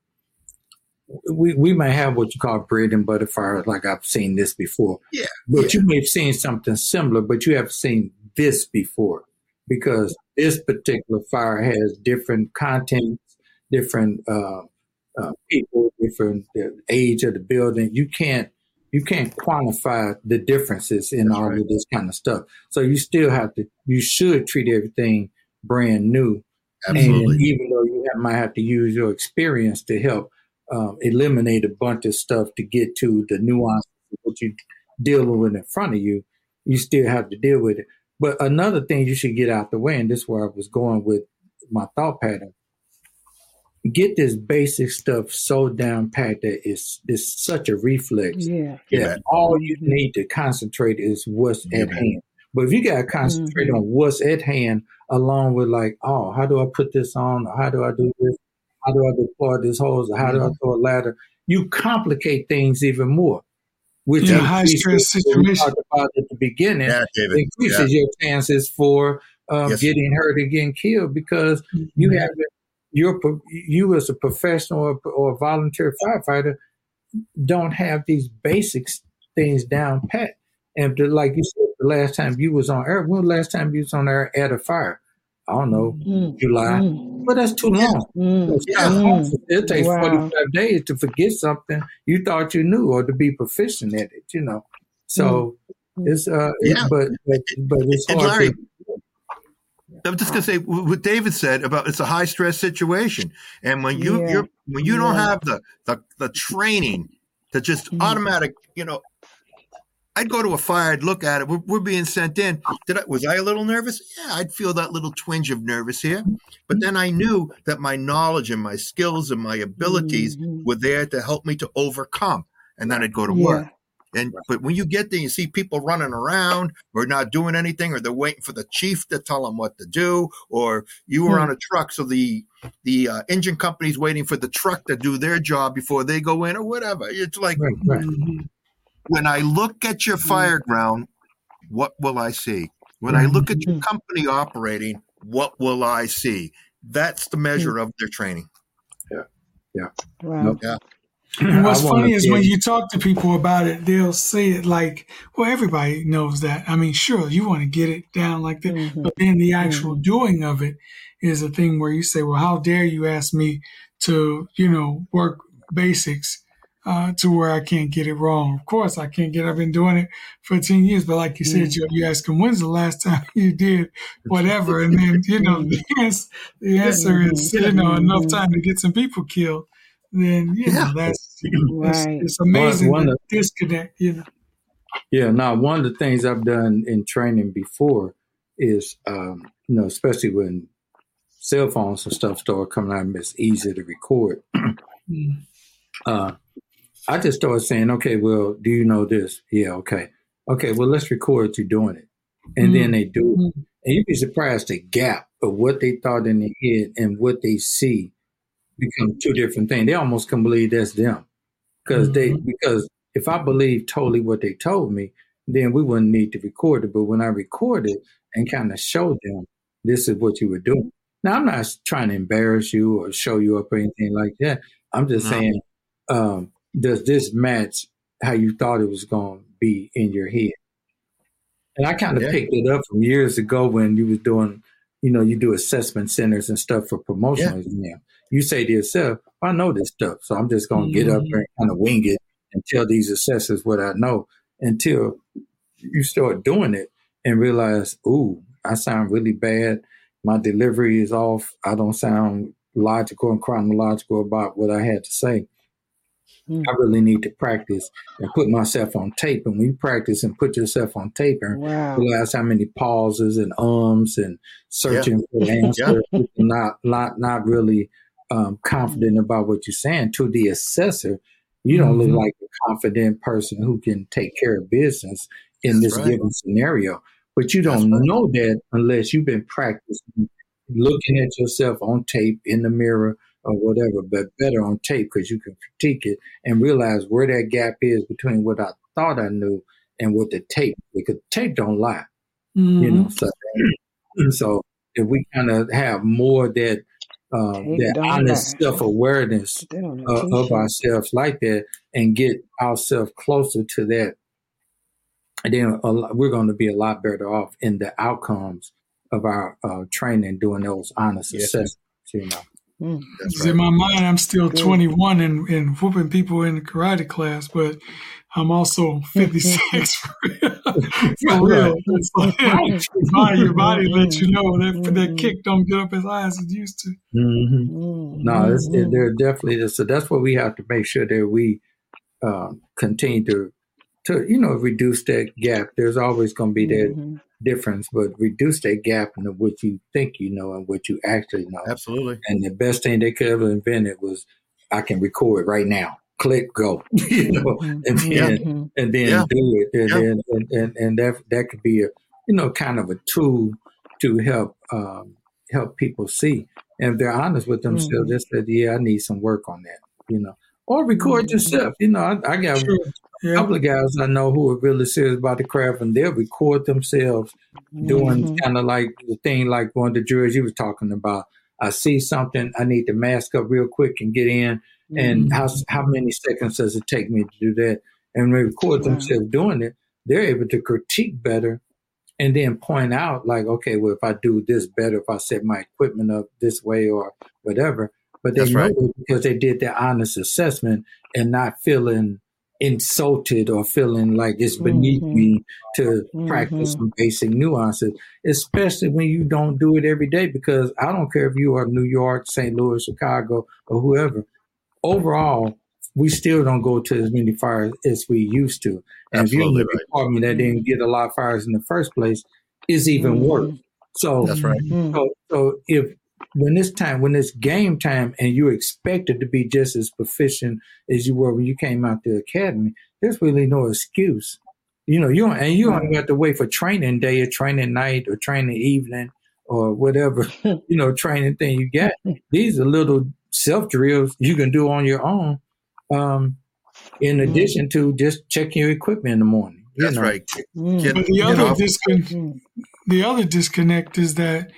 we, we may have what you call bread and butter fires, like I've seen this before. Yeah. But yeah. you may have seen something similar, but you have seen this before because this particular fire has different contents, different uh, uh, people, different age of the building. You can't you can't quantify the differences in That's all right. of this kind of stuff. So you still have to you should treat everything brand new. Absolutely. And even though you have, might have to use your experience to help um, eliminate a bunch of stuff to get to the nuance of what you're dealing with in front of you, you still have to deal with it. But another thing you should get out the way, and this is where I was going with my thought pattern. Get this basic stuff so down pat that it's it's such a reflex yeah. that yeah. all you need to concentrate is what's yeah. at hand. But if you got to concentrate mm-hmm. on what's at hand, along with like, oh, how do I put this on? How do I do this? How do I deploy this hose? Or how do I mm-hmm. throw a ladder? you complicate things even more. Which Yeah, high stress increases what situation. talked about at the beginning. Yeah, David. increases your chances for um, Yes. getting hurt and getting killed because you have you're you as a professional or, or a volunteer firefighter don't have these basic things down pat. And the, like you said, the last time you was on air, when the last time you was on air at a fire? I don't know, Mm, July. mm, But that's too long. mm, It's Yeah. not possible. It takes Wow. 45 days to forget something you thought you knew or to be proficient at it, you know. So Mm. it's uh it- Yeah. but, but but it's And hard Larry, to I'm just gonna say what David said about it's a high stress situation, and when you Yeah. you're when you don't have the the, the training to just Mhm. automatic, you know. I'd go to a fire, I'd look at it. We're, we're being sent in. Did I was I a little nervous? Yeah, I'd feel that little twinge of nervous here. But then I knew that my knowledge and my skills and my abilities Mhm. were there to help me to overcome. And then I'd go to Yeah. work. And but when you get there, you see people running around or not doing anything, or they're waiting for the chief to tell them what to do, or you were Hmm. on a truck, so the the uh, engine company's waiting for the truck to do their job before they go in, or whatever. It's like right, right. Mhm. when I look at your fire ground, what will I see? When I look at your Mhm. company operating, what will I see? That's the measure of their training. Yeah. Yeah. Wow. Nope. And [CLEARS THROAT] what's funny is when you talk to people about it, they'll say it like, well, everybody knows that. I mean, sure, you want to get it down like that. Mhm. But then the mm-hmm. actual doing of it is a thing where you say, well, how dare you ask me to, you know, work basics uh, to where I can't get it wrong. Of course, I can't get. I've been doing it for ten years, but like you said, mm-hmm. you, you ask them when's the last [LAUGHS] time you did whatever, and then you know mm-hmm. the answer, the answer is you know enough time to get some people killed. Then you know Yeah. that's [LAUGHS] it's, Right. it's amazing One- one the of- disconnect. You know, Yeah, now one of the things I've done in training before is, um, you know, especially when cell phones and stuff start coming out, it's easy to record. [CLEARS THROAT] Mm. Uh, I just started saying, okay, well, do you know this? Yeah, okay. Okay, well, let's record you doing it. And then they do it. Mm. And you'd be surprised the gap of what they thought in their head and what they see become two different things. They almost can believe that's them. Because they because if I believe totally what they told me, then we wouldn't need to record it. But when I record it and kind of show them this is what you were doing. Now I'm not trying to embarrass you or show you up or anything like that. I'm just No. saying, um, does this match how you thought it was going to be in your head? And I kind of Yeah. picked it up from years ago when you was doing, you know, you do assessment centers and stuff for promotional exam. You say to yourself, I know this stuff, so I'm just going to get up there and kind of wing it and tell these assessors what I know until you start doing it and realize, ooh, I sound really bad. My delivery is off. I don't sound logical and chronological about what I had to say. Mm. I really need to practice and put myself on tape. And when you practice and put yourself on tape and Wow. realize how many pauses and ums and searching for [LAUGHS] answers, answer, not not not really um, confident about what you're saying to the assessor. You don't Mhm. look like a confident person who can take care of business in That's this right. given scenario. But you don't right. know that unless you've been practicing looking at yourself on tape in the mirror or whatever, but better on tape because you can critique it and realize where that gap is between what I thought I knew and what the tape because tape don't lie you know. So, [CLEARS THROAT] so if we kind of have more that um, that honest lie. self awareness Put that on a uh, of ourselves like that, and get ourselves closer to that, and then a lot, we're going to be a lot better off in the outcomes of our uh, training, doing those honest Yes. assessments. You know. Mm. That's 'Cause in my mind, I'm still Good. 21 and, and whooping people in the karate class, but I'm also [LAUGHS] 56 [LAUGHS] for real. For real. It's like, your body, your body lets you know that that kick don't get up as high as it used to. Mm-hmm. Mm. No, it's, Mm. there definitely is. So that's what we have to make sure that we um, continue to, to you know, reduce that gap. There's always going to be that difference, but reduce that gap in what you think you know and what you actually know. Absolutely. And the best thing they could ever invented was, I can record right now. Click, go. [LAUGHS] you know, and then Mhm. and then Yeah. do it, and Yeah. then and, and and that that could be a you know kind of a tool to help um, help people see. And if they're honest with themselves, Mhm. they said, "Yeah, I need some work on that," you know, or record mm-hmm. yourself. You know, I, I got sure. a couple of guys I know who are really serious about the craft, and they'll record themselves doing mm-hmm. kind of like the thing like one of the jurors you was talking about. I see something, I need to mask up real quick and get in. And mm-hmm. how how many seconds does it take me to do that? And they record themselves doing it, they're able to critique better and then point out like, okay, well, if I do this better, if I set my equipment up this way or whatever, but they That's know right. it because they did their honest assessment and not feeling insulted or feeling like it's beneath mm-hmm. me to mm-hmm. practice some basic nuances, especially when you don't do it every day. Because I don't care if you are New York, St. Louis, Chicago, or whoever. Overall, we still don't go to as many fires as we used to. And Absolutely if you're in the right. department that didn't get a lot of fires in the first place, is even mm-hmm. worse. So that's right. So, so if when it's time, when it's game time, and you're expected to be just as proficient as you were when you came out the academy, there's really no excuse. You know, you don't, and you don't have to wait for training day or training night or training evening or whatever, [LAUGHS] you know, training thing you get. These are little self drills you can do on your own. Um, in mm. addition to just checking your equipment in the morning. That's know. right. Mm. Get, but the other disconnect, the other disconnect is that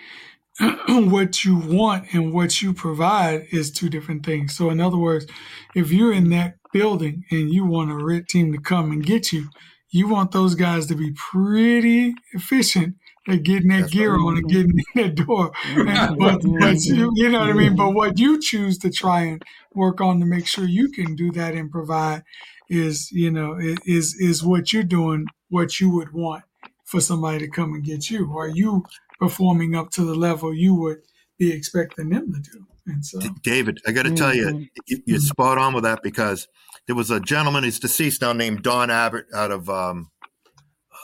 [CLEARS THROAT] what you want and what you provide is two different things. So, in other words, if you're in that building and you want a red team to come and get you, you want those guys to be pretty efficient at getting that That's gear on and getting in that door. [LAUGHS] And, [LAUGHS] but, but you, you know what I mean? But what you choose to try and work on to make sure you can do that and provide is, you know, is is what you're doing, what you would want for somebody to come and get you. Are you performing up to the level you would be expecting them to do. And so, David, I got to tell mm-hmm. you, you're spot on with that because there was a gentleman who's deceased now named Don Abbott out of um,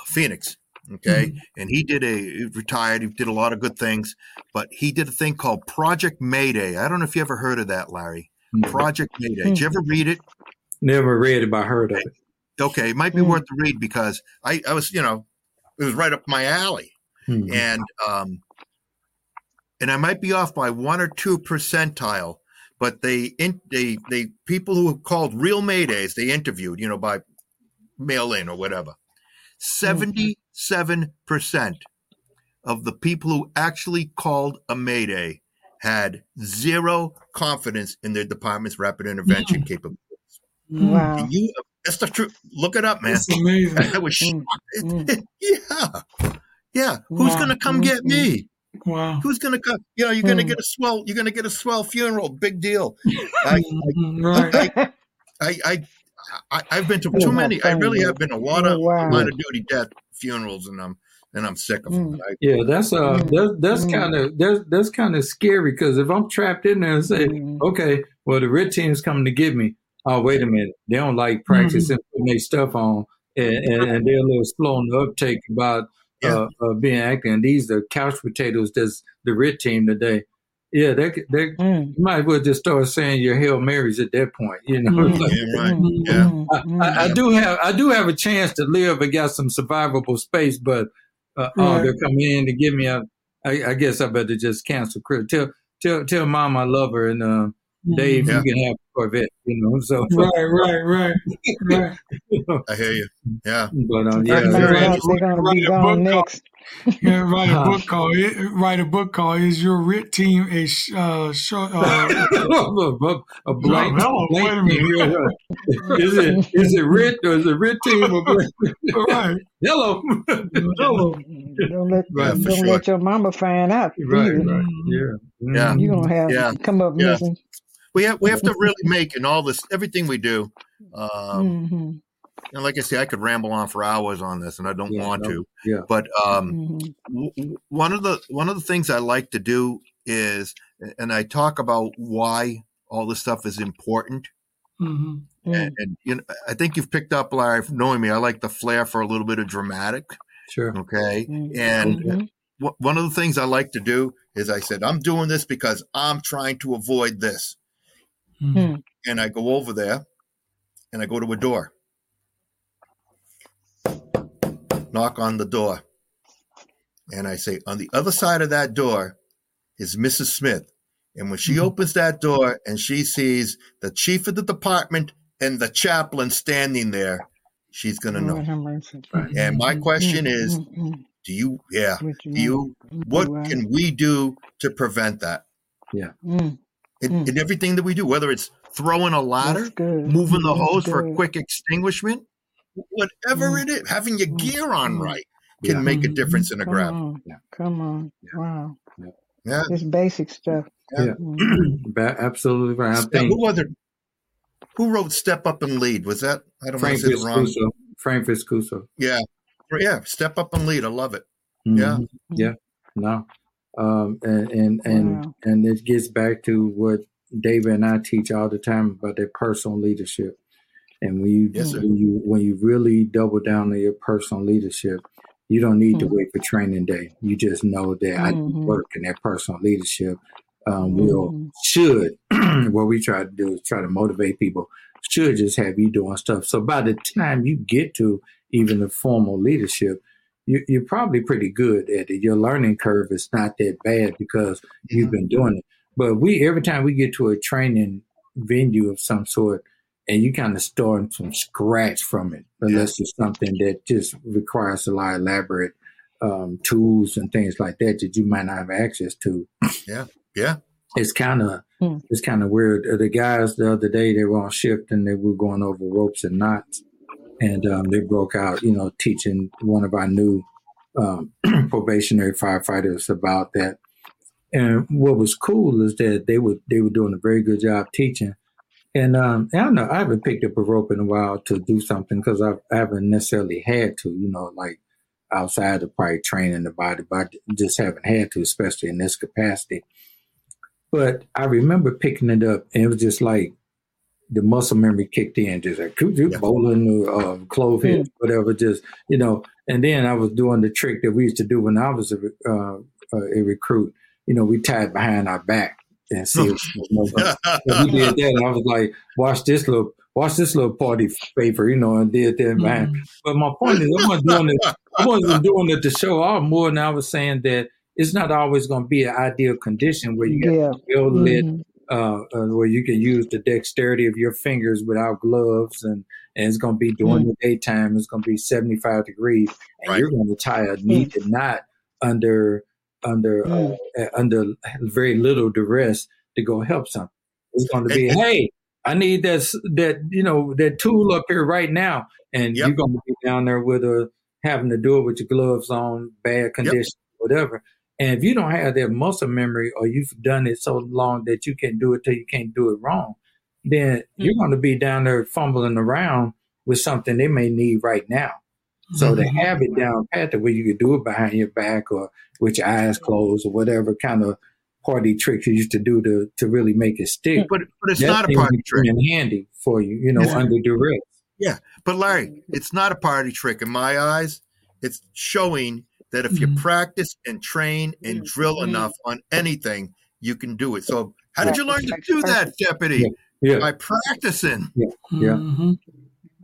Phoenix. Okay. Mm-hmm. And he did a he retired. He did a lot of good things, but he did a thing called Project Mayday. I don't know if you ever heard of that, Larry. Mm-hmm. Project Mayday. Did you ever read it? Never read it, but I heard of it. Okay. It might be mm-hmm. worth the read because I, I was, you know, it was right up my alley. Mm-hmm. And um, and I might be off by one or two percentile, but they in, they they people who called real maydays they interviewed, you know, by mail in or whatever. Seventy seven percent of the people who actually called a mayday had zero confidence in their department's rapid intervention mm. capabilities. Wow. You, that's the truth. Look it up, man. That's amazing. [LAUGHS] I was shocked. Mm. [LAUGHS] yeah. Yeah, who's wow. going to come get me? Wow. Who's going to come? You know, you're going to get a swell. You're going to get a swell funeral. Big deal. [LAUGHS] I, right. I, I, I, I, have been to too many. I really have been a lot of wow. line of duty death funerals, and I'm and I'm sick of them. Mm. yeah, that's uh, mm. that's that's mm. kind of that's that's kind of scary because if I'm trapped in there and say, mm. okay, well the red team's coming to get me. Oh, wait a minute, they don't like practicing mm. putting their stuff on, and, and, and they're a little slow on the uptake about yeah. uh, being active. And these are couch potatoes. That's the red team today. Yeah, they, they mm. you might as well just start saying your hail marys at that point. You know, mm. yeah, right. Mm-hmm. yeah. I, I, I, do have I do have a chance to live and got some survivable space, but uh, oh, oh, they're coming in to give me a. I, I guess I better just cancel. Tell tell tell mom I love her and uh, Dave, yeah. you can have Corvette, you know. So right, right, right, right. I hear you. Yeah, [LAUGHS] but um, yeah, they're, they're gonna be gone next. [LAUGHS] Yeah, write a book called write a book called "Is Your RIT Team a uh, short, uh, [LAUGHS] a blank? No, blank wait a minute. is it is it RIT or is it RIT team? Or blank? [LAUGHS] right. Hello. Hello. Don't let right, don't sure. let your mama find out. Right, right. Yeah. Yeah. You're gonna have yeah. come up yeah. missing we have we have to really make in all this everything we do. Um, mm-hmm. And like I say, I could ramble on for hours on this, and I don't yeah, want no, to. Yeah. But um, mm-hmm. w- one of the one of the things I like to do is, and I talk about why all this stuff is important. Mm-hmm. And, and, you know, I think you've picked up, Larry, knowing me. I like the flair for a little bit of dramatic. Sure. Okay. Mm-hmm. And mm-hmm. w- one of the things I like to do is I said, I'm doing this because I'm trying to avoid this. Mm-hmm. And I go over there and I go to a door, knock on the door, and I say, on the other side of that door is Mrs. Smith, And when she mm-hmm. opens that door and she sees the chief of the department and the chaplain standing there, she's going to know. And my mm-hmm. question is, mm-hmm. do you, yeah, do you, what can we do to prevent that? Yeah. In, in everything that we do, whether it's throwing a ladder, moving the hose for a quick extinguishment, whatever mm. it is, having your mm. gear on mm. right can yeah. make a difference in a Come grab. On. Yeah. Come on. Yeah. Wow. Yeah. It's basic stuff. Yeah. [CLEARS THROAT] Absolutely right. I who other who wrote Step Up and Lead? Was that I don't Frank want to say wrong. Frank Viscuso. Yeah. Yeah. Step Up and Lead. I love it. Mm-hmm. Yeah. Yeah. No. Um, and and and, wow. and it gets back to what David and I teach all the time about their personal leadership. And when you yes, when you when you really double down on your personal leadership, you don't need mm-hmm. to wait for training day. You just know that mm-hmm. I work in that personal leadership. Um, will mm-hmm. should [CLEARS THROAT] what we try to do is try to motivate people. Should just have you doing stuff. So by the time you get to even the formal leadership, you, you're probably pretty good at it. Your learning curve is not that bad because you've mm-hmm. been doing it. But we every time we get to a training venue of some sort, and you kind of starting from scratch from it, unless it's something that just requires a lot of elaborate um, tools and things like that that you might not have access to. Yeah, yeah. It's kind of hmm. it's kind of weird. Uh, the guys the other day they were on shift and they were going over ropes and knots, and um, they broke out, you know, teaching one of our new um, [CLEARS THROAT] probationary firefighters about that. And what was cool is that they were they were doing a very good job teaching and um, I don't know. I haven't picked up a rope in a while to do something because I haven't necessarily had to. You know, like outside of probably training the body, but I just haven't had to, especially in this capacity. But I remember picking it up, and it was just like the muscle memory kicked in, just like yeah. bowline, uh, clove hitch, mm. whatever. Just you know, and then I was doing the trick that we used to do when I was a, uh, a recruit. You know, we tied behind our back and see [LAUGHS] if we did that. And I was like, watch this little watch this little party favor, you know, and did that mm-hmm. But my point is I wasn't doing it I wasn't [LAUGHS] doing it to show off more than I was saying that it's not always gonna be an ideal condition where you yeah. get build mm-hmm. it uh, uh, where you can use the dexterity of your fingers without gloves and and it's going to be during mm-hmm. the daytime it's going to be 75 degrees and right. you're going to tie a needed knot under under mm. uh, under very little duress to go help something. It's going to be, hey, I need that that you know that tool up here right now, and yep. you're going to be down there with a having to do it with your gloves on, bad condition, yep. whatever. And if you don't have that muscle memory, or you've done it so long that you can do it till you can't do it wrong, then mm. you're going to be down there fumbling around with something they may need right now. So mm-hmm. to have it down pat the way you could do it behind your back or with your eyes closed or whatever kind of party tricks you used to do to to really make it stick. But but it's not a party trick. Handy for you, you know, under duress. Yeah, but Larry, it's not a party trick in my eyes. It's showing that if you mm-hmm. practice and train and drill mm-hmm. enough on anything, you can do it. So, how did you learn to do that, deputy? Yeah. yeah. By practicing. Yeah. yeah. Mm-hmm.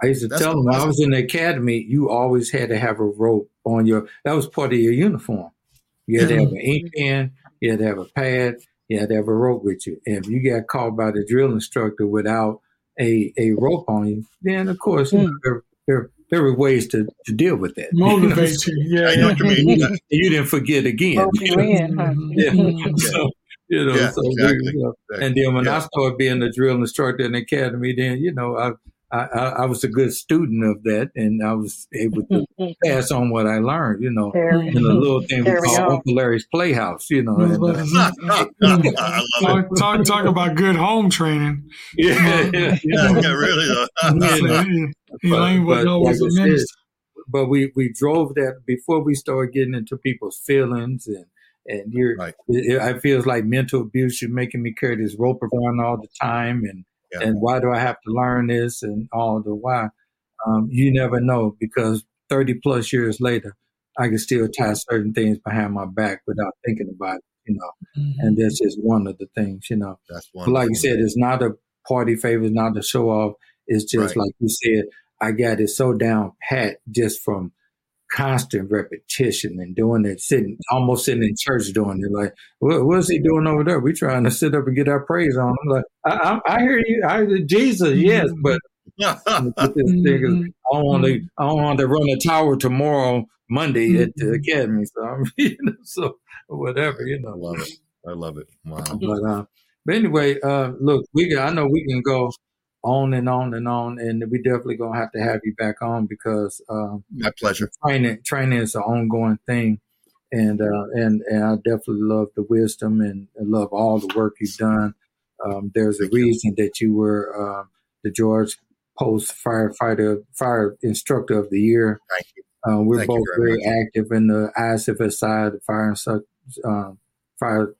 I used to That's tell them when I was in the academy, you always had to have a rope on your. That was part of your uniform. You had to have an ink pen. You had to have a pad. You had to have a rope with you. And if you got caught by the drill instructor without a a rope on you, then of course mm. you know, hmm. there, there there were ways to, to deal with that. [LAUGHS] Motivate you. Yeah, I know what you mean. [LAUGHS] you didn't forget again. You know? [LAUGHS] yeah. So, you know, yeah, so exactly. we, you know, exactly. and then when yeah. I started being a drill instructor in the academy, then you know I I, I, was a good student of that, and I was able to [LAUGHS] pass on what I learned. You know, Carry, in a little thing we call Uncle Larry's Playhouse. You know, and, uh, [LAUGHS] talk, [LAUGHS] talk, talk about good home training. Yeah, yeah, yeah, yeah really. Elaine would know what's next. But we we drove that before we started getting into people's feelings and and you're right. it, it, feels like mental abuse. You're making me carry this rope around all the time and yeah. and why do I have to learn this and all the why? Um, you never know because 30 plus years later, I can still tie certain things behind my back without thinking about it, you know. Mm-hmm. And that's just one of the things, you know. That's one. But like you said, it's not a party favor, it's not a show off. It's just right. like you said, I got it so down pat just from constant repetition and doing it, sitting almost sitting in church doing it. Like, what, what's he doing over there? We trying to sit up and get our praise on. I'm like, I, I, I hear you, I Jesus, yes, but [LAUGHS] Mm-hmm. I don't want to. I want to run a tower tomorrow, Monday at the academy. So, I'm, [LAUGHS] you know, so whatever, you I know. love it. I love it. Wow. But uh, but anyway, uh, look, we got, I know we can go on and on and on, and we definitely gonna have to have you back on because um, My pleasure. training training is an ongoing thing, and uh, and and I definitely love the wisdom and, and love all the work you've done. Um, there's a Thank you. reason that you were uh, the George Post firefighter fire instructor of the year. Thank you. Uh, we're Thank you both very very active in the ISFSI, the fire and Suc- um, fire.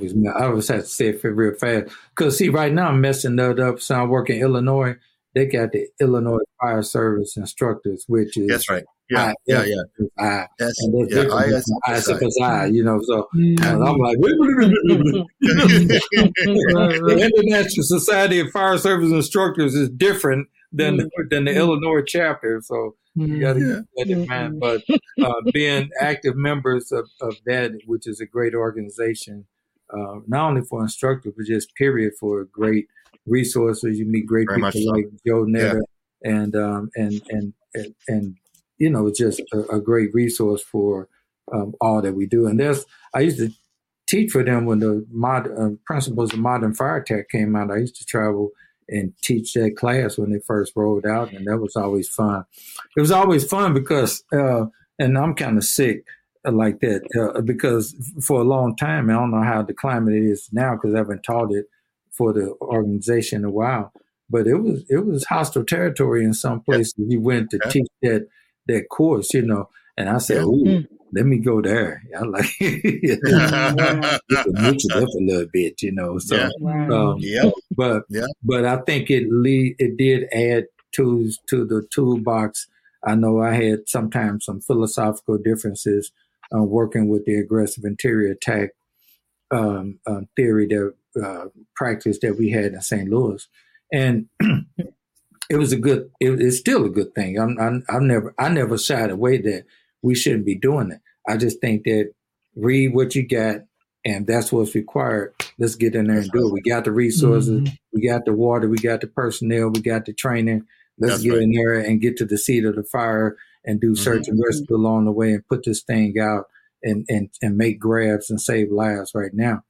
I was I always have to say it real fast because see, right now I'm messing that up. So I work in Illinois. They got the Illinois Fire Service instructors, which is That's right. Yeah. Yeah. Yeah. I, That's, and they're yeah. I, than ISFSI, you know. So Mm-hmm. I'm like, [LAUGHS] the International Society of Fire Service Instructors is different than than the Illinois chapter. So you got to Yeah. keep that in mind. But uh, being active members of, of that, which is a great organization, uh, not only for instructors, but just period for great resources. You meet great Very people so. like Joe Nedder and, um, and, and, and, and, you know, it's just a, a great resource for um, all that we do. And there's, I used to teach for them when the mod, uh, principles of modern fire tech came out. I used to travel and teach that class when they first rolled out, and that was always fun. It was always fun because, uh, and I'm kind of sick like that uh, because for a long time, I don't know how the climate is now because I haven't taught it for the organization in a while. But it was it was hostile territory in some places. You went to Yeah. teach that that course, you know, and I said, Yeah. "Ooh, let me go there." I like [LAUGHS] just mix it up a little bit, you know. So, Yeah. Wow. um, yeah. but Yeah. but I think it lead it did add tools to the toolbox. I know I had sometimes some philosophical differences uh, working with the aggressive interior attack um, uh, theory that uh, practice that we had in St. Louis, and [CLEARS THROAT] it was a good. It, it's still a good thing. I'm, I'm I've never I never shied away that we shouldn't be doing it. I just think that read what you got, and that's what's required. Let's get in there and do it. We got the resources, Mhm. we got the water, we got the personnel, we got the training. Let's That's get right. in there and get to the seat of the fire and do search and rescue along the way and put this thing out and and and make grabs and save lives right now.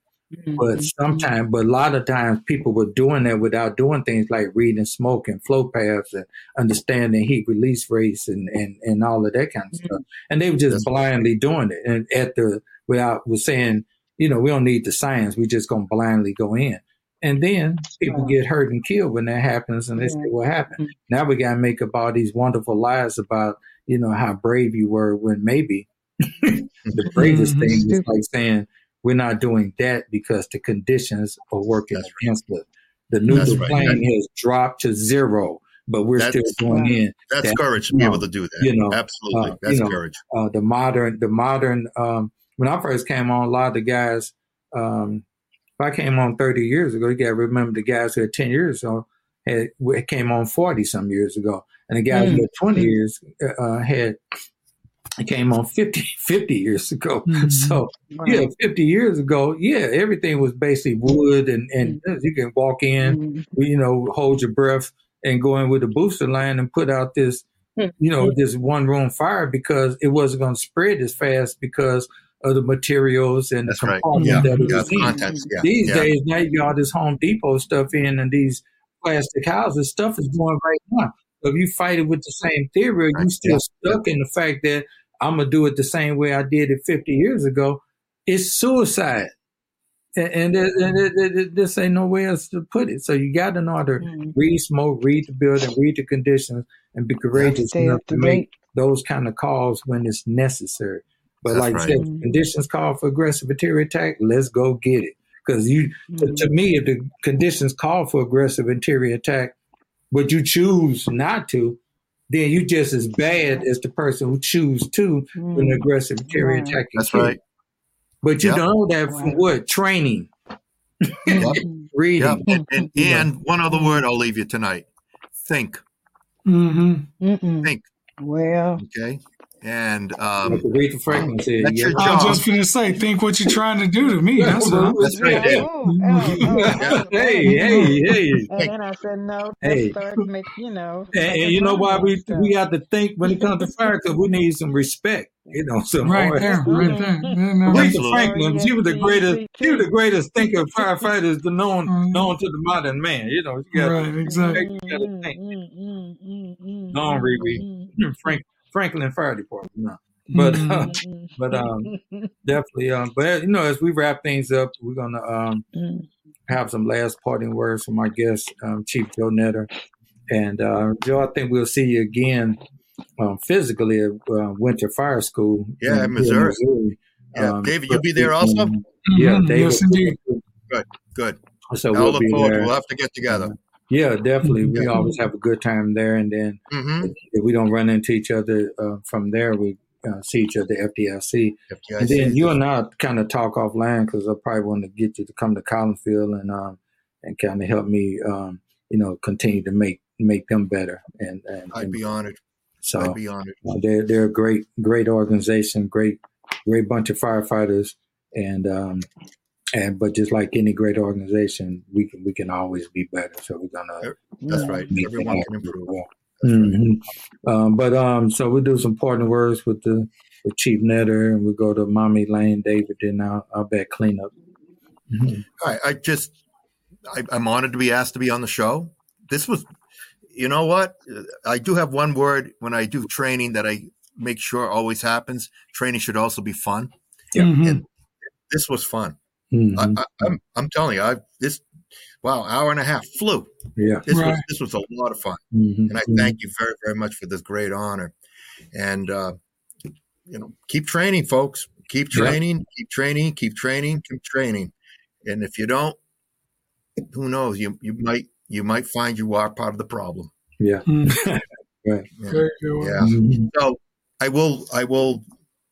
But mm-hmm. sometimes, but a lot of times, people were doing that without doing things like reading smoke and flow paths and understanding heat release rates and and and all of that kind of stuff. Mm-hmm. And they were just blindly doing it, and at the without was saying, you know, we don't need the science. We just gonna blindly go in. And then people get hurt and killed when that happens, and they say, "What happened?" Mm-hmm. Now we gotta make up all these wonderful lies about, you know, how brave you were when maybe the [LAUGHS] bravest Mhm. thing is like saying we're not doing that because the conditions are working That's against us. The That's neutral right. plane has dropped to zero, but we're That's- still going in. That's That- courage to be able to do that. you know, Absolutely. uh, That's you know, courage. Uh, the modern, the modern. Um, when I first came on, a lot of the guys. Um, if I came on thirty years ago, you got to remember the guys who had ten years ago had came on forty some years ago, and the guys who had twenty years uh, had came on 50, [LAUGHS] 50 years ago. Mhm. So yeah, 50 years ago, yeah, everything was basically wood and, and you can walk in, Mhm. you know, hold your breath and go in with a booster line and put out this, Hmm. you know, this one room fire because it wasn't going to spread as fast because of the materials and That's the right. components Yeah. that it Yeah. was in. Contents. Yeah. These yeah. days, now you got all this Home Depot stuff in and these plastic houses, stuff is going right now. So if you fight it with the same theory, you Right. still Yeah. stuck in the fact that I'm gonna do it the same way I did it 50 years ago. It's suicide, and, and, there- and this ain't no way else to put it. So you got to know how to Mhm. read smoke, read the building, read the conditions, and be courageous Stay enough to to make those kind of calls when it's necessary. But That's like right. I said, if conditions call for aggressive interior attack. Let's go get it. Because you, to, to me, if the conditions call for aggressive interior attack, but you choose not to, then you just as bad as the person who choose to when an aggressive interior Right. attack. That's hit. right. But you Yep. know that from Right. what training, Yep. [LAUGHS] Mm-hmm. reading. Yep. And, and, Yeah. and one other word I'll leave you tonight. Think. Mhm. Mm-mm. Think. Well, Okay. And um, Like Aretha Franklin That's yeah, your I was just gonna say, think what you're trying to do to me. That's. That's right there. Oh, oh, oh, hey, hey, hey. And then I said, no, Hey. start make, you know. And, and you know why we stuff. we have to think when it comes to fire because we need some respect. You know, some Right hard- there, right there. Yeah, Aretha Franklin, she was the greatest. She was the greatest thinker of [LAUGHS] firefighters to known Mhm. known to the modern man. You know, you got Right, exactly. you gotta think. Mm, Long Riri. Frank Franklin Fire Department. No. But Mhm. uh, but um definitely um but you know as we wrap things up we're gonna um have some last parting words from our guest um, Chief Joe Nedder and uh, Joe I think we'll see you again um, physically at uh, Winter Fire School Yeah, in- in Missouri. Yeah, Um, David, you'll be there also? Yeah, Mhm. David. Yes, indeed. Good. Good. So I'll we'll look be forward. there. We'll have to get together. Yeah, definitely. We always have a good time there, and then Mm-hmm. if we don't run into each other uh, from there, we uh, see each other at FDIC. And then you and I kind of talk offline because I probably want to get you to come to Collinsville and um and kind of help me um you know continue to make make them better and and, I'd and be honored. so I'd be honored. uh, they're they're a great great organization, great great bunch of firefighters, and um and but just like any great organization, we can we can always be better. So we're gonna That's right. Everyone that can happen. improve. Yeah. That's right. Mhm. Um, but um, so we do some partner words with the with Chief Nedder, and we go to Mommy Lane, David, and I'll, I'll bet cleanup. I, I just, I, I'm honored to be asked to be on the show. This was, you know what? I do have one word when I do training that I make sure always happens. Training should also be fun. Yeah. Mhm. This was fun. Mhm. I, I, I'm, I'm telling you, I this, wow, hour and a half flew. yeah. This was, this was a lot of fun, Mhm. and I thank you very, very much for this great honor. And uh, you know, keep training, folks. Keep Yeah. training, keep training, keep training, keep training. And if you don't, who knows? You you might you might find you are part of the problem. Yeah. Mhm. [LAUGHS] Right. Yeah. Very good. Yeah. Mhm. So I will I will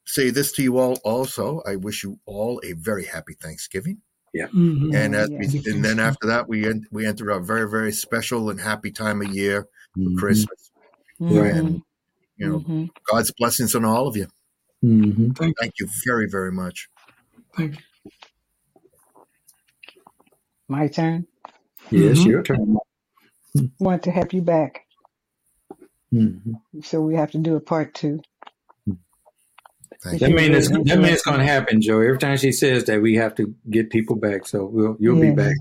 say this to you all also. I wish you all a very happy Thanksgiving. Mhm. And as yeah. we, and then after that we en- we enter a very very special and happy time of year, Mhm. Christmas. Right. And you know, Mhm. God's blessings on all of you. Mhm. Thank you very very much. Thank you. My turn. Yes, it's Mhm. your turn. Want to have you back, so we have to do a part two. Thank That you. means it's, Very that means it's going to happen, Joe. Every time she says that, we have to get people back. So we'll you'll be back.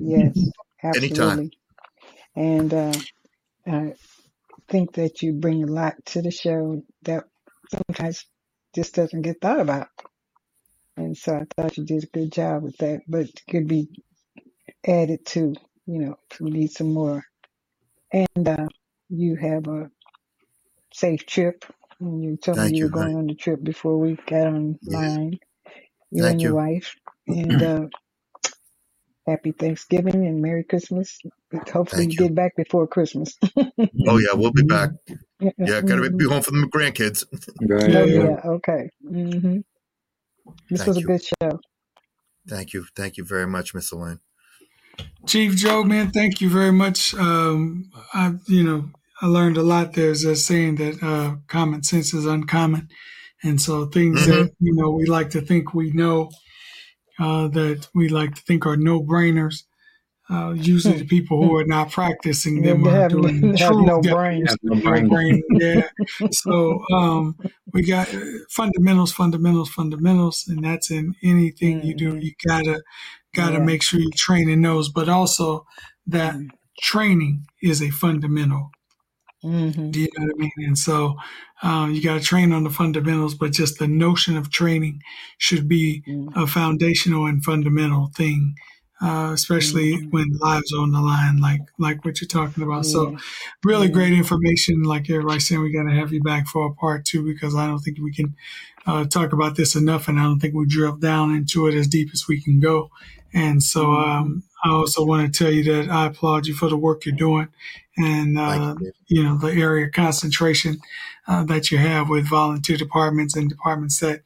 Yes, Anytime. And uh, I think that you bring a lot to the show that sometimes just doesn't get thought about. And so I thought you did a good job with that, but could be added to, you know, if we need some more. And uh, you have a safe trip. And you told Thank me you you, were going on the trip before we got online. You Thank and your you. wife. [CLEARS THROAT] And uh, happy Thanksgiving and Merry Christmas. Hopefully Thank you you. get back before Christmas. [LAUGHS] Oh yeah, we'll be back. Yeah, gotta Mhm. be home for the grandkids. [LAUGHS] Right. Oh, yeah. yeah. Okay. hmm This Thank was a you. good show. Thank you. Thank you very much, Miss Elaine. Chief Joe, man, thank you very much. Um, I, you know, I learned a lot. There's a saying that uh, common sense is uncommon, and so things Mhm. that you know we like to think we know, uh, that we like to think are no brainers. Uh, usually, the people who are not practicing them They are have, doing they have true no de- brains. Have no no brain. brain. Yeah. so um, we got uh, fundamentals, fundamentals, fundamentals, and that's in anything you do. You gotta gotta Yeah. make sure you're training those, but also that training is a fundamental. Hmm Do you know what I mean? And so um, you got to train on the fundamentals, but just the notion of training should be a foundational and fundamental thing, uh, especially Mhm. when lives are on the line, like like what you're talking about. So really great information. Like everybody's saying, we got to have you back for a part two because I don't think we can uh, talk about this enough, and I don't think we drill down into it as deep as we can go. And so um, I also want to tell you that I applaud you for the work you're doing, and uh, you. You know the area of concentration uh, that you have with volunteer departments and departments that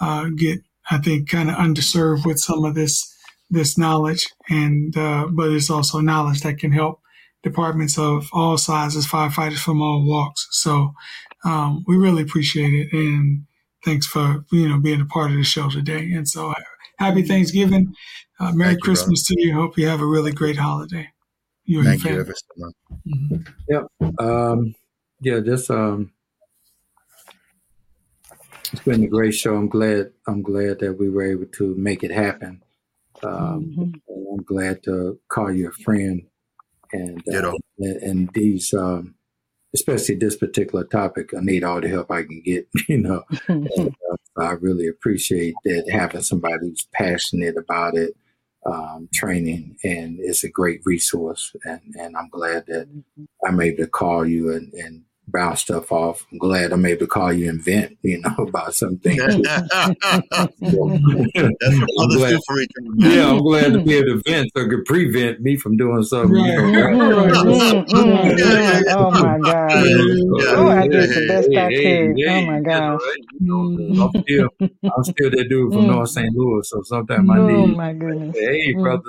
uh, get, I think, kind of underserved with some of this this knowledge, and uh, but it's also knowledge that can help departments of all sizes, firefighters from all walks. So um, we really appreciate it. And thanks for, you know, being a part of the show today. And so happy Thanksgiving. Uh, Merry Thank you, Christmas to you. Hope you have a really great holiday. You Thank you family. ever so much. Mhm. Yep. Um, yeah, just um, it's been a great show. I'm glad. I'm glad that we were able to make it happen. Um, Mhm. I'm glad to call you a friend, and uh, Ditto. and, and these, um, especially this particular topic, I need all the help I can get. [LAUGHS] You know, [LAUGHS] and, uh, I really appreciate that having somebody who's passionate about it, um, training, and it's a great resource. And, and I'm glad that I'm able to call you and, and bounce stuff off. I'm glad I'm able to call you and vent, you know, [LAUGHS] about something. [LAUGHS] That's what brothers glad- do for each other. man. yeah, I'm glad to be able to vent so it could prevent me from doing something. Right. You know, Mm, mm, mm, Yeah. mm. Oh my [LAUGHS] God. Yeah. Oh, I did the Hey, best I hey, could. hey, Oh my you know, gosh. you know, I'm still, I'm still that dude from Mm. North St. Louis, so sometimes I Oh my goodness. hey, brother,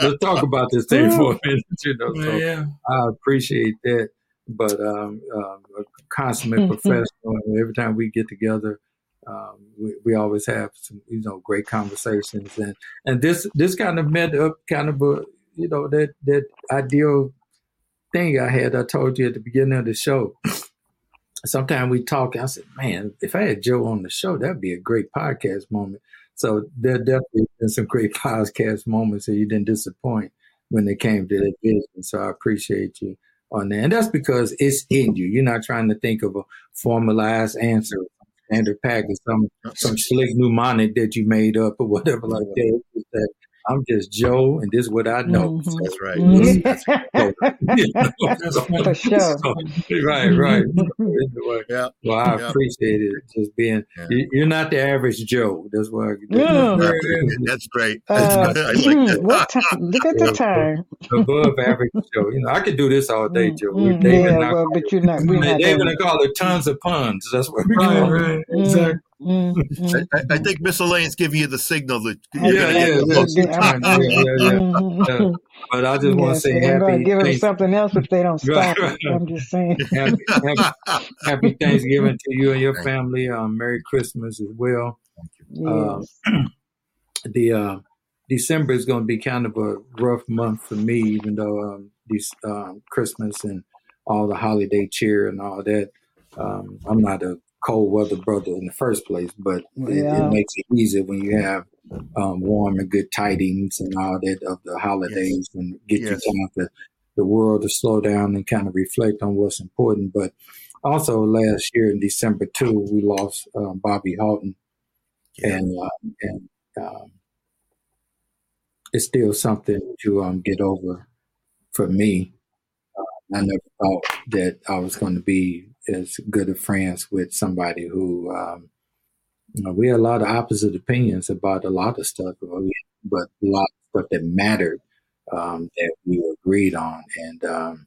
let's talk about this thing for a minute. You know, so Yeah. I appreciate that. But um, um, a consummate professional, and every time we get together, um, we, we always have some, you know, great conversations, and and this this kind of met up kind of a, you know, that that ideal thing I had. I told you at the beginning of the show. [SNIFFS] Sometimes we talk. I said, "Man, if I had Joe on the show, that'd be a great podcast moment." So there definitely been some great [LAUGHS] podcast moments that you didn't disappoint when they came to that vision. So I appreciate you on that. And that's because it's in you. You're not trying to think of a formalized answer, standard package, some some slick mnemonic that you made up or whatever like that. It's just that I'm just Joe and this is what I know. Mhm. That's right. Mhm. You know, That's so- [LAUGHS] funny. For sure. so- right, right. Anyway, Yeah. well, I Yeah. appreciate it. Just being, Yeah. you- you're not the average Joe. That's why. Mm. That's great. Uh, That's [LAUGHS] good. I like that. what time? Look at the time. above average Joe. You know, I could do this all day, Joe. Mm, David yeah, and I well, call but you're not. We're it, not David doing and I call it tons of puns. That's what [LAUGHS] we Right, call it. right. Exactly. Mm, mm, I, I think Miss Elaine's giving you the signal that you're Yeah, going yeah, to get the yeah. Yeah, yeah, yeah. Yeah. But I just want to say and they're gonna happy, give them something else if they don't [LAUGHS] stop right. it. I'm just saying. [LAUGHS] happy, happy, happy [LAUGHS] Thanksgiving to you and your family. Um, Merry Christmas as well. Yes. [CLEARS THROAT] the uh, December is going to be kind of a rough month for me, even though um, these um, Christmas and all the holiday cheer and all that. Um, I'm not a cold weather brother in the first place, but it, Yeah. it makes it easier when you have um, warm and good tidings and all that of the holidays and get Yes. you time to the world to slow down and kind of reflect on what's important. But also last year in December too, we lost um, Bobby Halton Yeah. and uh, and um, it's still something to um, get over for me. Uh, I never thought that I was going to be as good of friends with somebody who um, you know, we had a lot of opposite opinions about a lot of stuff, but a lot of stuff that mattered um, that we agreed on, and um,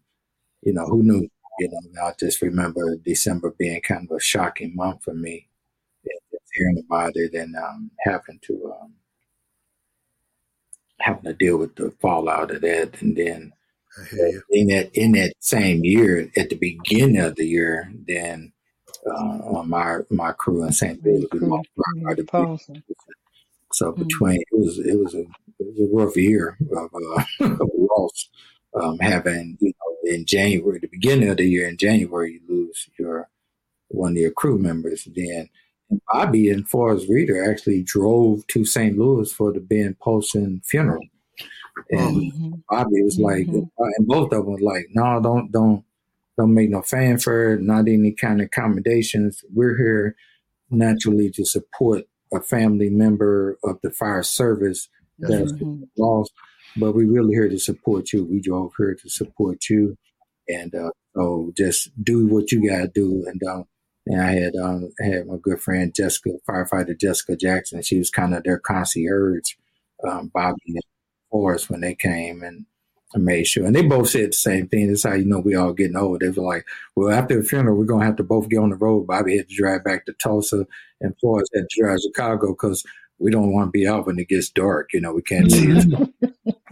you know, who knew? You know, I just remember December being kind of a shocking month for me hearing about it and um, having to um, having to deal with the fallout of that, and then. In that in that same year, at the beginning of the year, then uh, on my my crew in St. Louis, we Crew, lost yeah, quite a bit. Polson. So Mm. between it was it was a it was a rough year of, uh, [LAUGHS] of loss. Um, having you know in January, the beginning of the year in January, you lose your one of your crew members. Then Bobby and Forest Reeder actually drove to St. Louis for the Ben Polson funeral, and Mhm. Bobby was like, Mhm. and both of them was like, no, don't don't don't make no fanfare, not any kind of accommodations. We're here naturally to support a family member of the fire service that's Mhm. lost, but we really here to support you. We drove here to support you, and uh, so just do what you gotta do. And um, and I had um, I had my good friend Jessica, firefighter Jessica Jackson. She was kind of their concierge, um, Bobby and Forest when they came and. I made sure, and they both said the same thing. That's how you know we all getting old. They were like, "Well, after the funeral, we're gonna have to both get on the road." Bobby had to drive back to Tulsa, and Forest had to drive to Chicago because we don't want to be out when it gets dark. You know, we can't see it. Mm-hmm. [LAUGHS] [LAUGHS]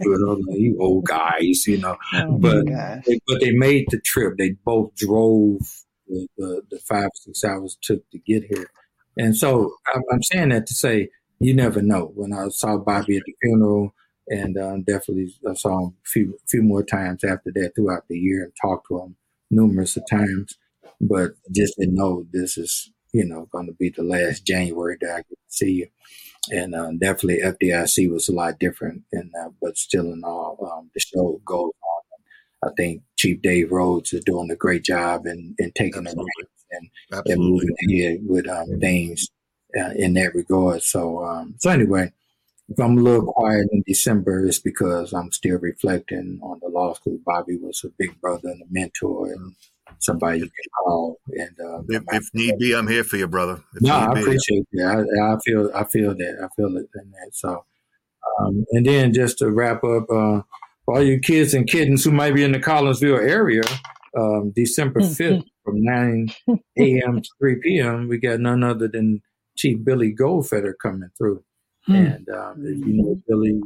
you old guys, you know. Oh, but they, but they made the trip. They both drove the, the, the five six hours it took to get here, and so I'm, I'm saying that to say you never know. When I saw Bobby at the funeral, and um, definitely I saw him a few few more times after that throughout the year, and talked to him numerous of times, but just didn't know this is you know going to be the last January that I to see you and uh, definitely FDIC was a lot different. And uh, but still, in all, um, the show goes on. I think Chief Dave Rhodes is doing a great job in, in taking the Absolutely. and, and moving ahead with um, things uh, in that regard. So, um, so anyway, if I'm a little quiet in December, it's because I'm still reflecting on the law school. Bobby was a big brother and a mentor, and somebody you can call. And uh, If, if need be, I'm here for you, brother. If no, need I be. appreciate that. I, I feel, I feel that. I feel it in that. So, um, and then just to wrap up, uh, for all you kids and kittens who might be in the Collinsville area, um, December fifth from nine [LAUGHS] a.m. to three p.m., we got none other than Chief Billy Goldfeder coming through. Hmm. And um, if you know Billy,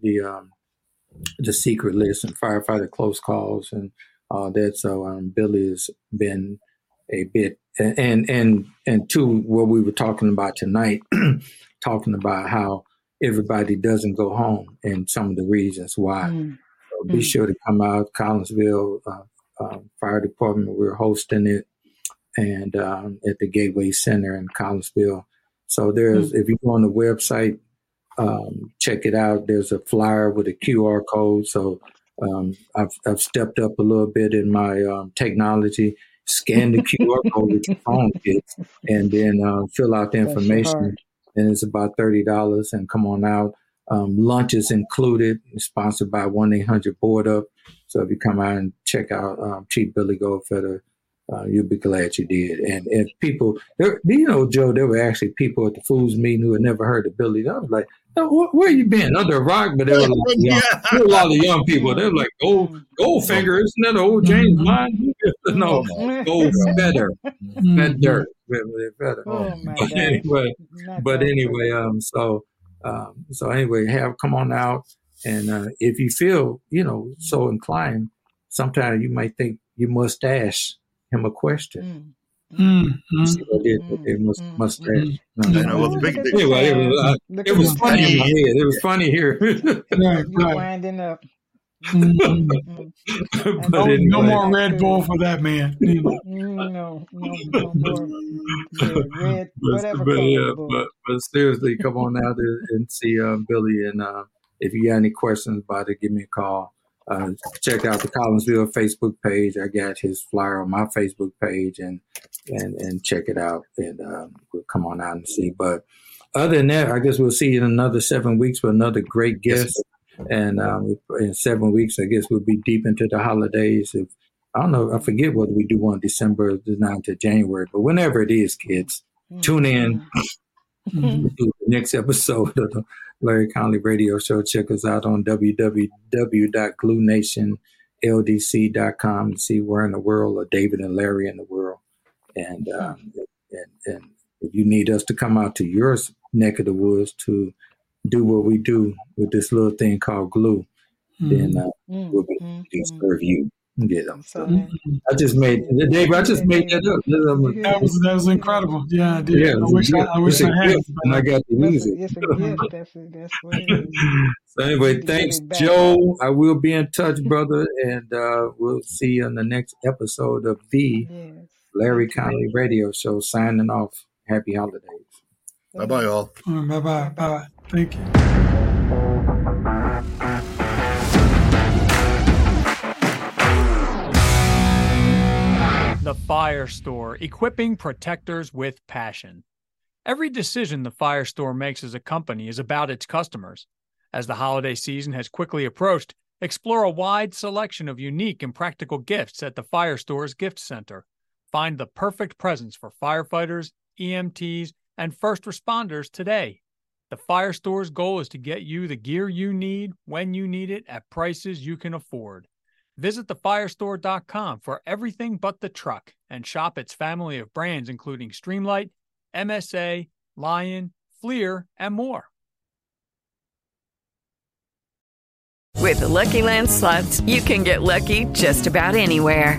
the um, the secret list and firefighter close calls and all that. So um, Billy has been a bit and and and, two what we were talking about tonight, [CLEARS THROAT] talking about how everybody doesn't go home and some of the reasons why. Mm. So be Mm. sure to come out, Collinsville uh, uh, Fire Department. We're hosting it, and um, at the Gateway Center in Collinsville. So there's, if you go on the website, um, check it out. There's a flyer with a QR code. So um, I've I've stepped up a little bit in my um, technology. Scan the QR [LAUGHS] code with your phone, kids, and then uh, fill out the information. And it's about thirty dollars, and come on out. Um, lunch is included, sponsored by one eight hundred Board Up. So if you come out and check out um, Chief Billy Goldfeder, uh, you'll be glad you did. And if people, there, you know, Joe, there were actually people at the foods meeting who had never heard of Billy. I was like, oh, wh- where you been? Under a rock? But there were, like [LAUGHS] young, Yeah. there were a lot of young people. They were like, Gold, Goldfinger, isn't that old James Bond? [LAUGHS] no, Goldfeder, Mm. Feather, Feather. Oh my [LAUGHS] But God. anyway, but anyway, um, so um, so anyway, have come on out, and uh, if you feel you know so inclined, sometimes you might think you must ask him a question. Mm. Mm, mm. See what I did with their mus- Mm, mustache. No, no. Well, no. the big, Anyway, it was, uh, it was funny in my head. It was funny here. [LAUGHS] Right, You're right. winding up. Mm. [LAUGHS] Mm. but No, anyway, no more Red Bull for that man. You know. No, no, [LAUGHS] no more. Yeah, red, but, whatever but, yeah, but, but seriously, come on out and, and see uh, Billy. And uh, if you got any questions about it, give me a call. Uh, check out the Collinsville Facebook page. I got his flyer on my Facebook page, and and and check it out. And um, we'll come on out and see. But other than that, I guess we'll see you in another seven weeks with another great Yes. guest. And um, in seven weeks, I guess we'll be deep into the holidays. If I don't know, I forget what we do on December the 9th to January, but whenever it is, kids, Mm, tune in [LAUGHS] mm. Mhm. the next episode of the Larry Conley Radio Show. Check us out on www.gluenationldc.com to see where in the world are David and Larry in the world. And, um, and, and if you need us to come out to your neck of the woods to do what we do with this little thing called glue, then uh, Mm, we'll be mm, happy to mm. serve you. Get them. So So I just made, Dave, I just made that up. That was that was incredible. Yeah, I did. Yeah, I it's a wish I. I wish It's a I had. gift, and I got to use That's a, it. it's a gift. That's, that's what it is. [LAUGHS] So anyway, thanks, give it back. Joe. I will be in touch, brother, and uh, we'll see you on the next episode of the Yes. Larry Conley Radio Show. Signing off. Happy holidays. Bye bye, all. Bye bye. Bye. Thank you. Fire Store, equipping protectors with passion. Every decision the Fire Store makes as a company is about its customers. As the holiday season has quickly approached, explore a wide selection of unique and practical gifts at the Fire Store's Gift Center. Find the perfect presents for firefighters, EMTs, and first responders today. The Fire Store's goal is to get you the gear you need when you need it at prices you can afford. Visit thefirestore.com for everything but the truck and shop its family of brands including Streamlight, MSA, Lion, Fleer, and more. With the Lucky Land slots, you can get lucky just about anywhere.